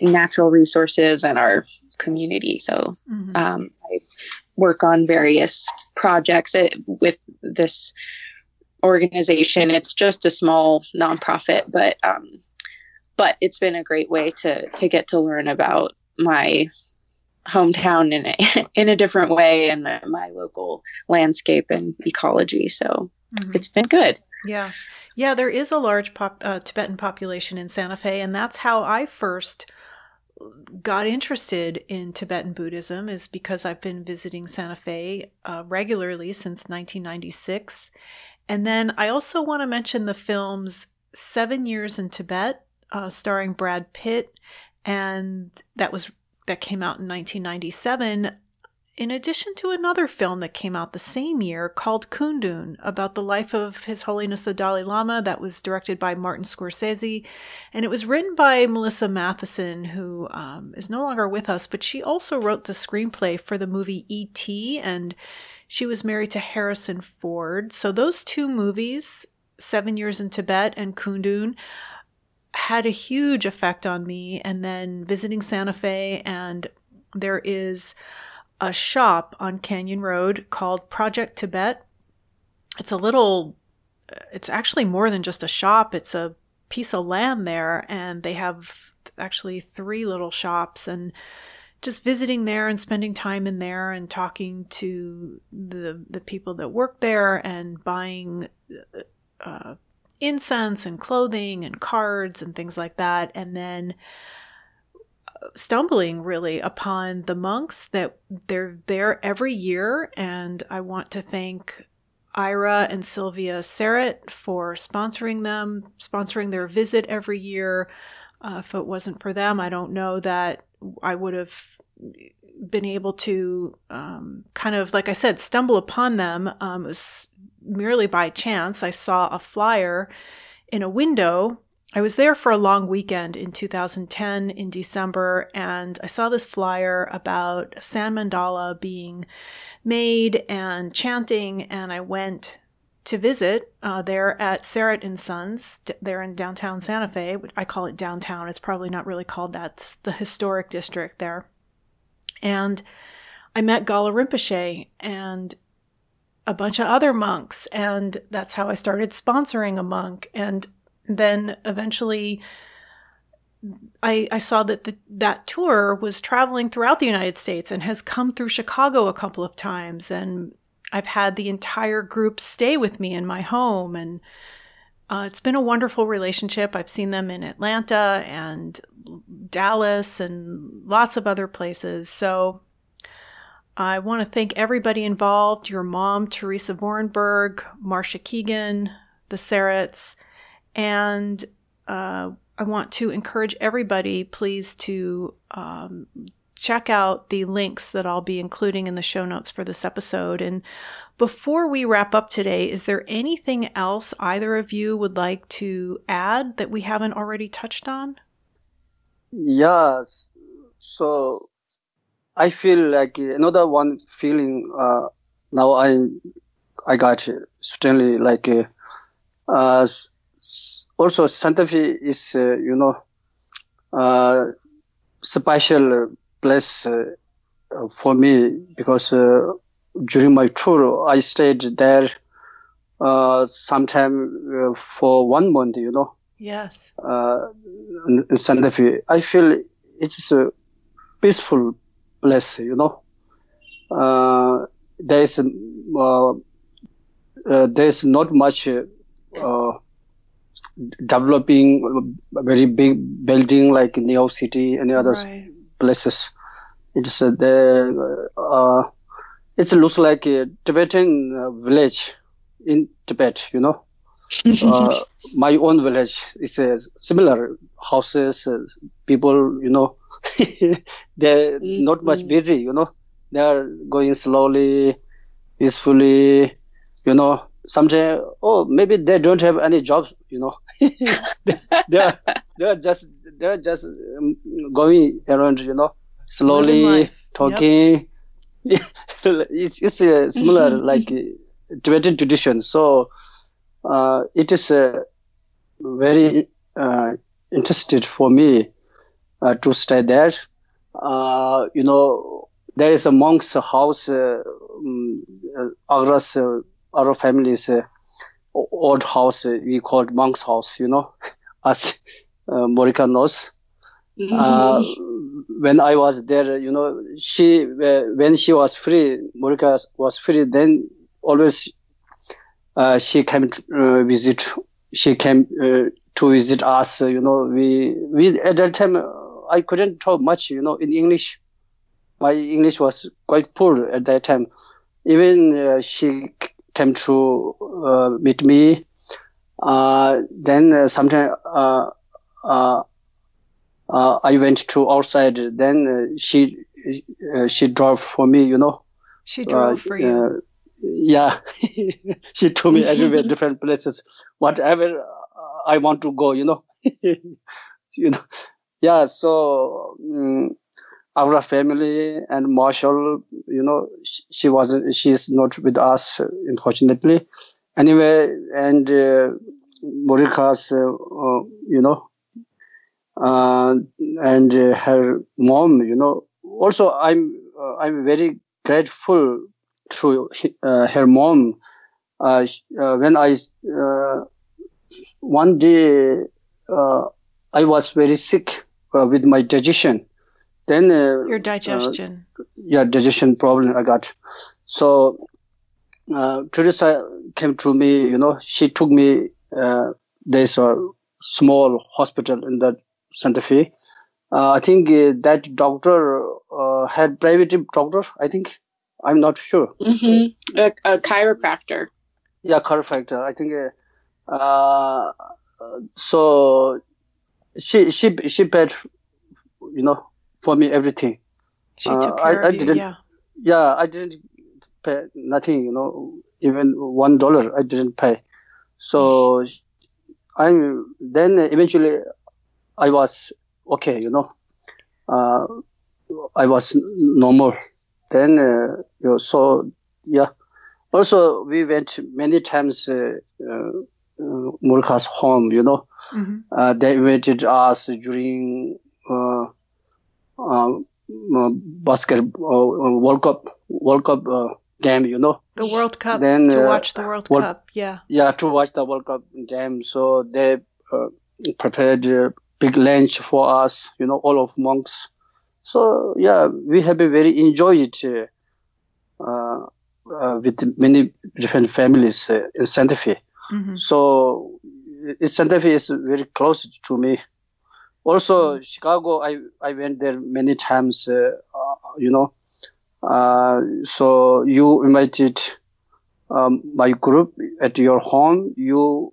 natural resources and our community. So mm-hmm. um, I work on various projects it, with this organization. It's just a small nonprofit, but um, but it's been a great way to to get to learn about my hometown in a, in a different way and my local landscape and ecology. So mm-hmm. it's been good. Yeah. Yeah, there is a large pop, uh, Tibetan population in Santa Fe, and that's how I first got interested in Tibetan Buddhism is because I've been visiting Santa Fe uh, regularly since 1996. And then I also want to mention the films Seven Years in Tibet, uh, starring Brad Pitt, and that was that came out in 1997, in addition to another film that came out the same year called Kundun about the life of His Holiness the Dalai Lama, that was directed by Martin Scorsese. And it was written by Melissa Mathison, who um, is no longer with us, but she also wrote the screenplay for the movie E.T., and she was married to Harrison Ford. So those two movies, Seven Years in Tibet and Kundun, had a huge effect on me. And then visiting Santa Fe, and there is a shop on Canyon Road called Project Tibet. It's a little, it's actually more than just a shop, it's a piece of land there, and they have actually three little shops. And just visiting there and spending time in there and talking to the the people that work there and buying uh, incense and clothing and cards and things like that. And then uh, stumbling really upon the monks that they're there every year. And I want to thank Ira and Sylvia Seret for sponsoring them, sponsoring their visit every year. Uh, if it wasn't for them, I don't know that I would have been able to um, kind of, like I said, stumble upon them. Um, it was merely by chance. I saw a flyer in a window. I was there for a long weekend in 2010 in December, and I saw this flyer about Sand Mandala being made and chanting, and I went to visit uh, there at Seret and Sons. There in downtown Santa Fe. I call it downtown. It's probably not really called that. It's the historic district there. And I met Gala Rinpoche and a bunch of other monks, and that's how I started sponsoring a monk. And then eventually, I, I saw that the, that tour was traveling throughout the United States and has come through Chicago a couple of times. And I've had the entire group stay with me in my home. And uh, it's been a wonderful relationship. I've seen them in Atlanta and Dallas and lots of other places. So I want to thank everybody involved your mom, Teresa Vorenberg, Marcia Keegan, the Serets, and uh, I want to encourage everybody, please, to um, check out the links that I'll be including in the show notes for this episode. And before we wrap up today, is there anything else either of you would like to add that we haven't already touched on? Yeah. So I feel like another one feeling uh, now I I got certainly like uh, uh, also Santa Fe is uh, you know uh, special place uh, for me because uh, during my tour I stayed there uh, sometime for one month. You know. Yes. in Santa Fe, I feel it's a peaceful place. You know. there is there is not much developing a very big building like in New York City and other right. places. It's uh, the uh, it looks like a Tibetan uh, village in Tibet. You know, uh, my own village is uh, similar houses, uh, people. You know, they're mm-hmm. not much busy. You know, they are going slowly, peacefully. You know, sometimes oh maybe they don't have any jobs you know they're they're just they're just um, going around you know slowly talking yep. it's it's a similar like tibetan tradition so uh, it is uh, very uh, interested for me uh, to stay there. Uh, you know there is a monk's house uh, Agra's our family's uh, old house uh, we called monk's house you know as uh, Marika knows. Uh, when i was there you know she uh, when she was free Marika was free then always uh, she came to uh, visit she came to visit us you know we we at that time i couldn't talk much you know in english my english was quite poor at that time even she came to uh, meet me. Uh, then uh, sometime uh, uh, uh, I went to outside. Then she she drove for me. You know. She drove for you. Yeah, she took me everywhere, different places, whatever I want to go. You know. you know. Yeah. So. Um, our family and Marshall, you know, she, she wasn't, she's not with us, unfortunately. Anyway, and uh, Marika's, uh, uh, you know, uh, and uh, her mom, you know, also I'm, uh, I'm very grateful to uh, her mom. Uh, uh, when I, uh, one day, uh, I was very sick uh, with my digestion then uh, your digestion. Yeah, digestion problem I got. So uh, Teresa came to me. You know, she took me uh, there's a small hospital in the Santa Fe. Uh, I think uh, that doctor uh, had private doctor. I think I'm not sure. Mm-hmm. A, a, chiropractor. Yeah, chiropractor. I think. Uh, so she she she paid, you know, for me everything. She took care I, of I you. Didn't, yeah. Yeah, I didn't pay nothing. You know, even one dollar I didn't pay. So I'm then eventually I was okay. You know, uh, I was normal. Then uh, you so yeah. Also, we went many times. Uh, uh, uh Marika's home, you know, mm-hmm. Uh, they invited us during uh, basket World Cup World Cup game, you know. The World Cup then, to uh, watch the World, World, Cup, yeah. Yeah, to watch the World Cup game. So they uh, prepared a big lunch for us, you know, all of monks. So yeah, we have been very enjoyed uh, uh, with many different families uh, in Santa Fe. Mm-hmm. So Santa Fe is very close to me. Also, mm-hmm. Chicago, I, I went there many times, uh, you know, uh, so you invited um, my group at your home. You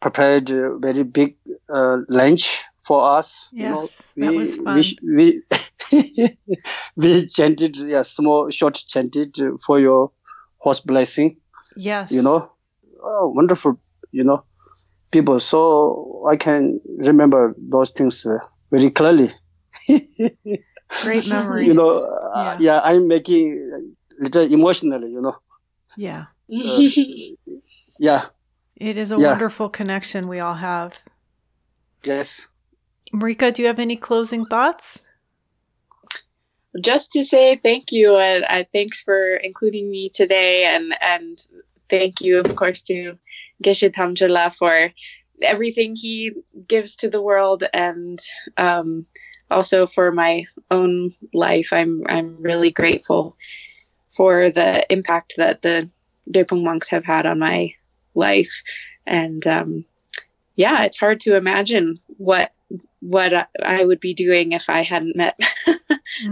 prepared a very big uh, lunch for us. Yes, you know, we, that was fun. We, we, we chanted, yeah, small, short chanted for your host blessing. Yes. You know, oh, wonderful, you know, people. So I can remember those things uh, very clearly. Great memories. you know, uh, yeah. yeah. I'm making a little emotionally, you know. Yeah. Uh, yeah. It is a yeah. wonderful connection we all have. Yes. Marika, do you have any closing thoughts? Just to say thank you and uh, thanks for including me today and and thank you of course to Geshe Damcho-la for everything he gives to the world and um, also for my own life, I'm I'm really grateful for the impact that the Drepung monks have had on my life, and um, yeah, it's hard to imagine what what I would be doing if I hadn't met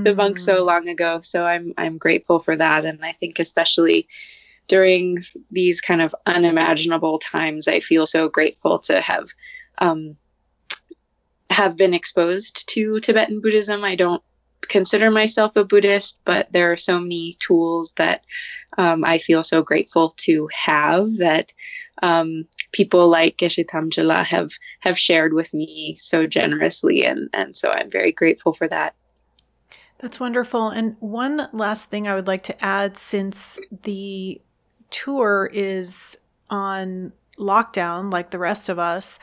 the monks so mm. long ago. So I'm I'm grateful for that, and I think especially during these kind of unimaginable times, I feel so grateful to have um, have been exposed to Tibetan Buddhism. I don't consider myself a Buddhist, but there are so many tools that um, I feel so grateful to have that um, people like Geshe Damcho-la have have shared with me so generously, and and so I'm very grateful for that. That's wonderful. And one last thing I would like to add, since the tour is on lockdown, like the rest of us.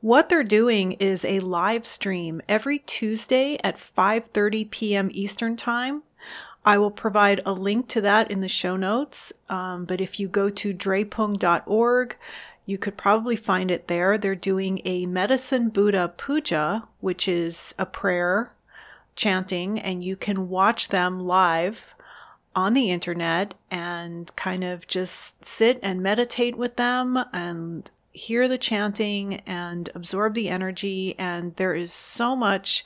What they're doing is a live stream every Tuesday at 5:30 p.m. Eastern Time. I will provide a link to that in the show notes. Um, but if you go to drepung.org, you could probably find it there. They're doing a medicine Buddha puja, which is a prayer chanting, and you can watch them live on the internet and kind of just sit and meditate with them and hear the chanting and absorb the energy. And there is so much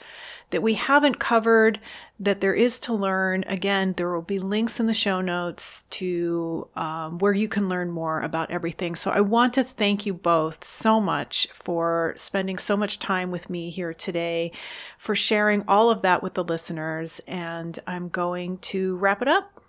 that we haven't covered that there is to learn. Again, there will be links in the show notes to um, where you can learn more about everything. So I want to thank you both so much for spending so much time with me here today, for sharing all of that with the listeners. And I'm going to wrap it up.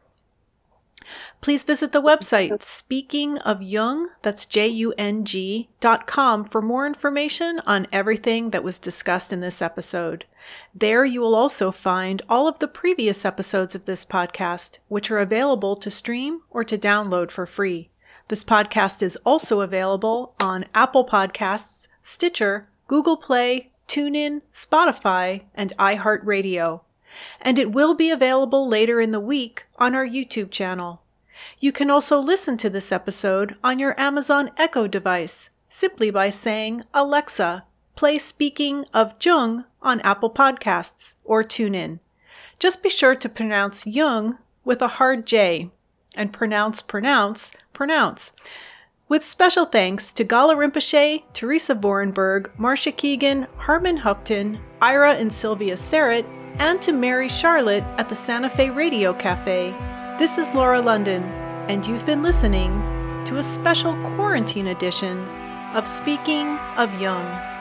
Please visit the website Speaking of Jung, that's J U N G, dot com for more information on everything that was discussed in this episode. There you will also find all of the previous episodes of this podcast, which are available to stream or to download for free. This podcast is also available on Apple Podcasts, Stitcher, Google Play, TuneIn, Spotify, and iHeartRadio and it will be available later in the week on our YouTube channel. You can also listen to this episode on your Amazon Echo device simply by saying, Alexa, play Speaking of Jung on Apple Podcasts or TuneIn. Just be sure to pronounce Jung with a hard J and pronounce, pronounce, pronounce. With special thanks to Gala Rinpoche, Teresa Vorenberg, Marcia Keegan, Harmon Hupton, Ira and Sylvia Seret, and to Mary Charlotte at the Santa Fe Radio Cafe. This is Laura London, and you've been listening to a special quarantine edition of Speaking of Jung.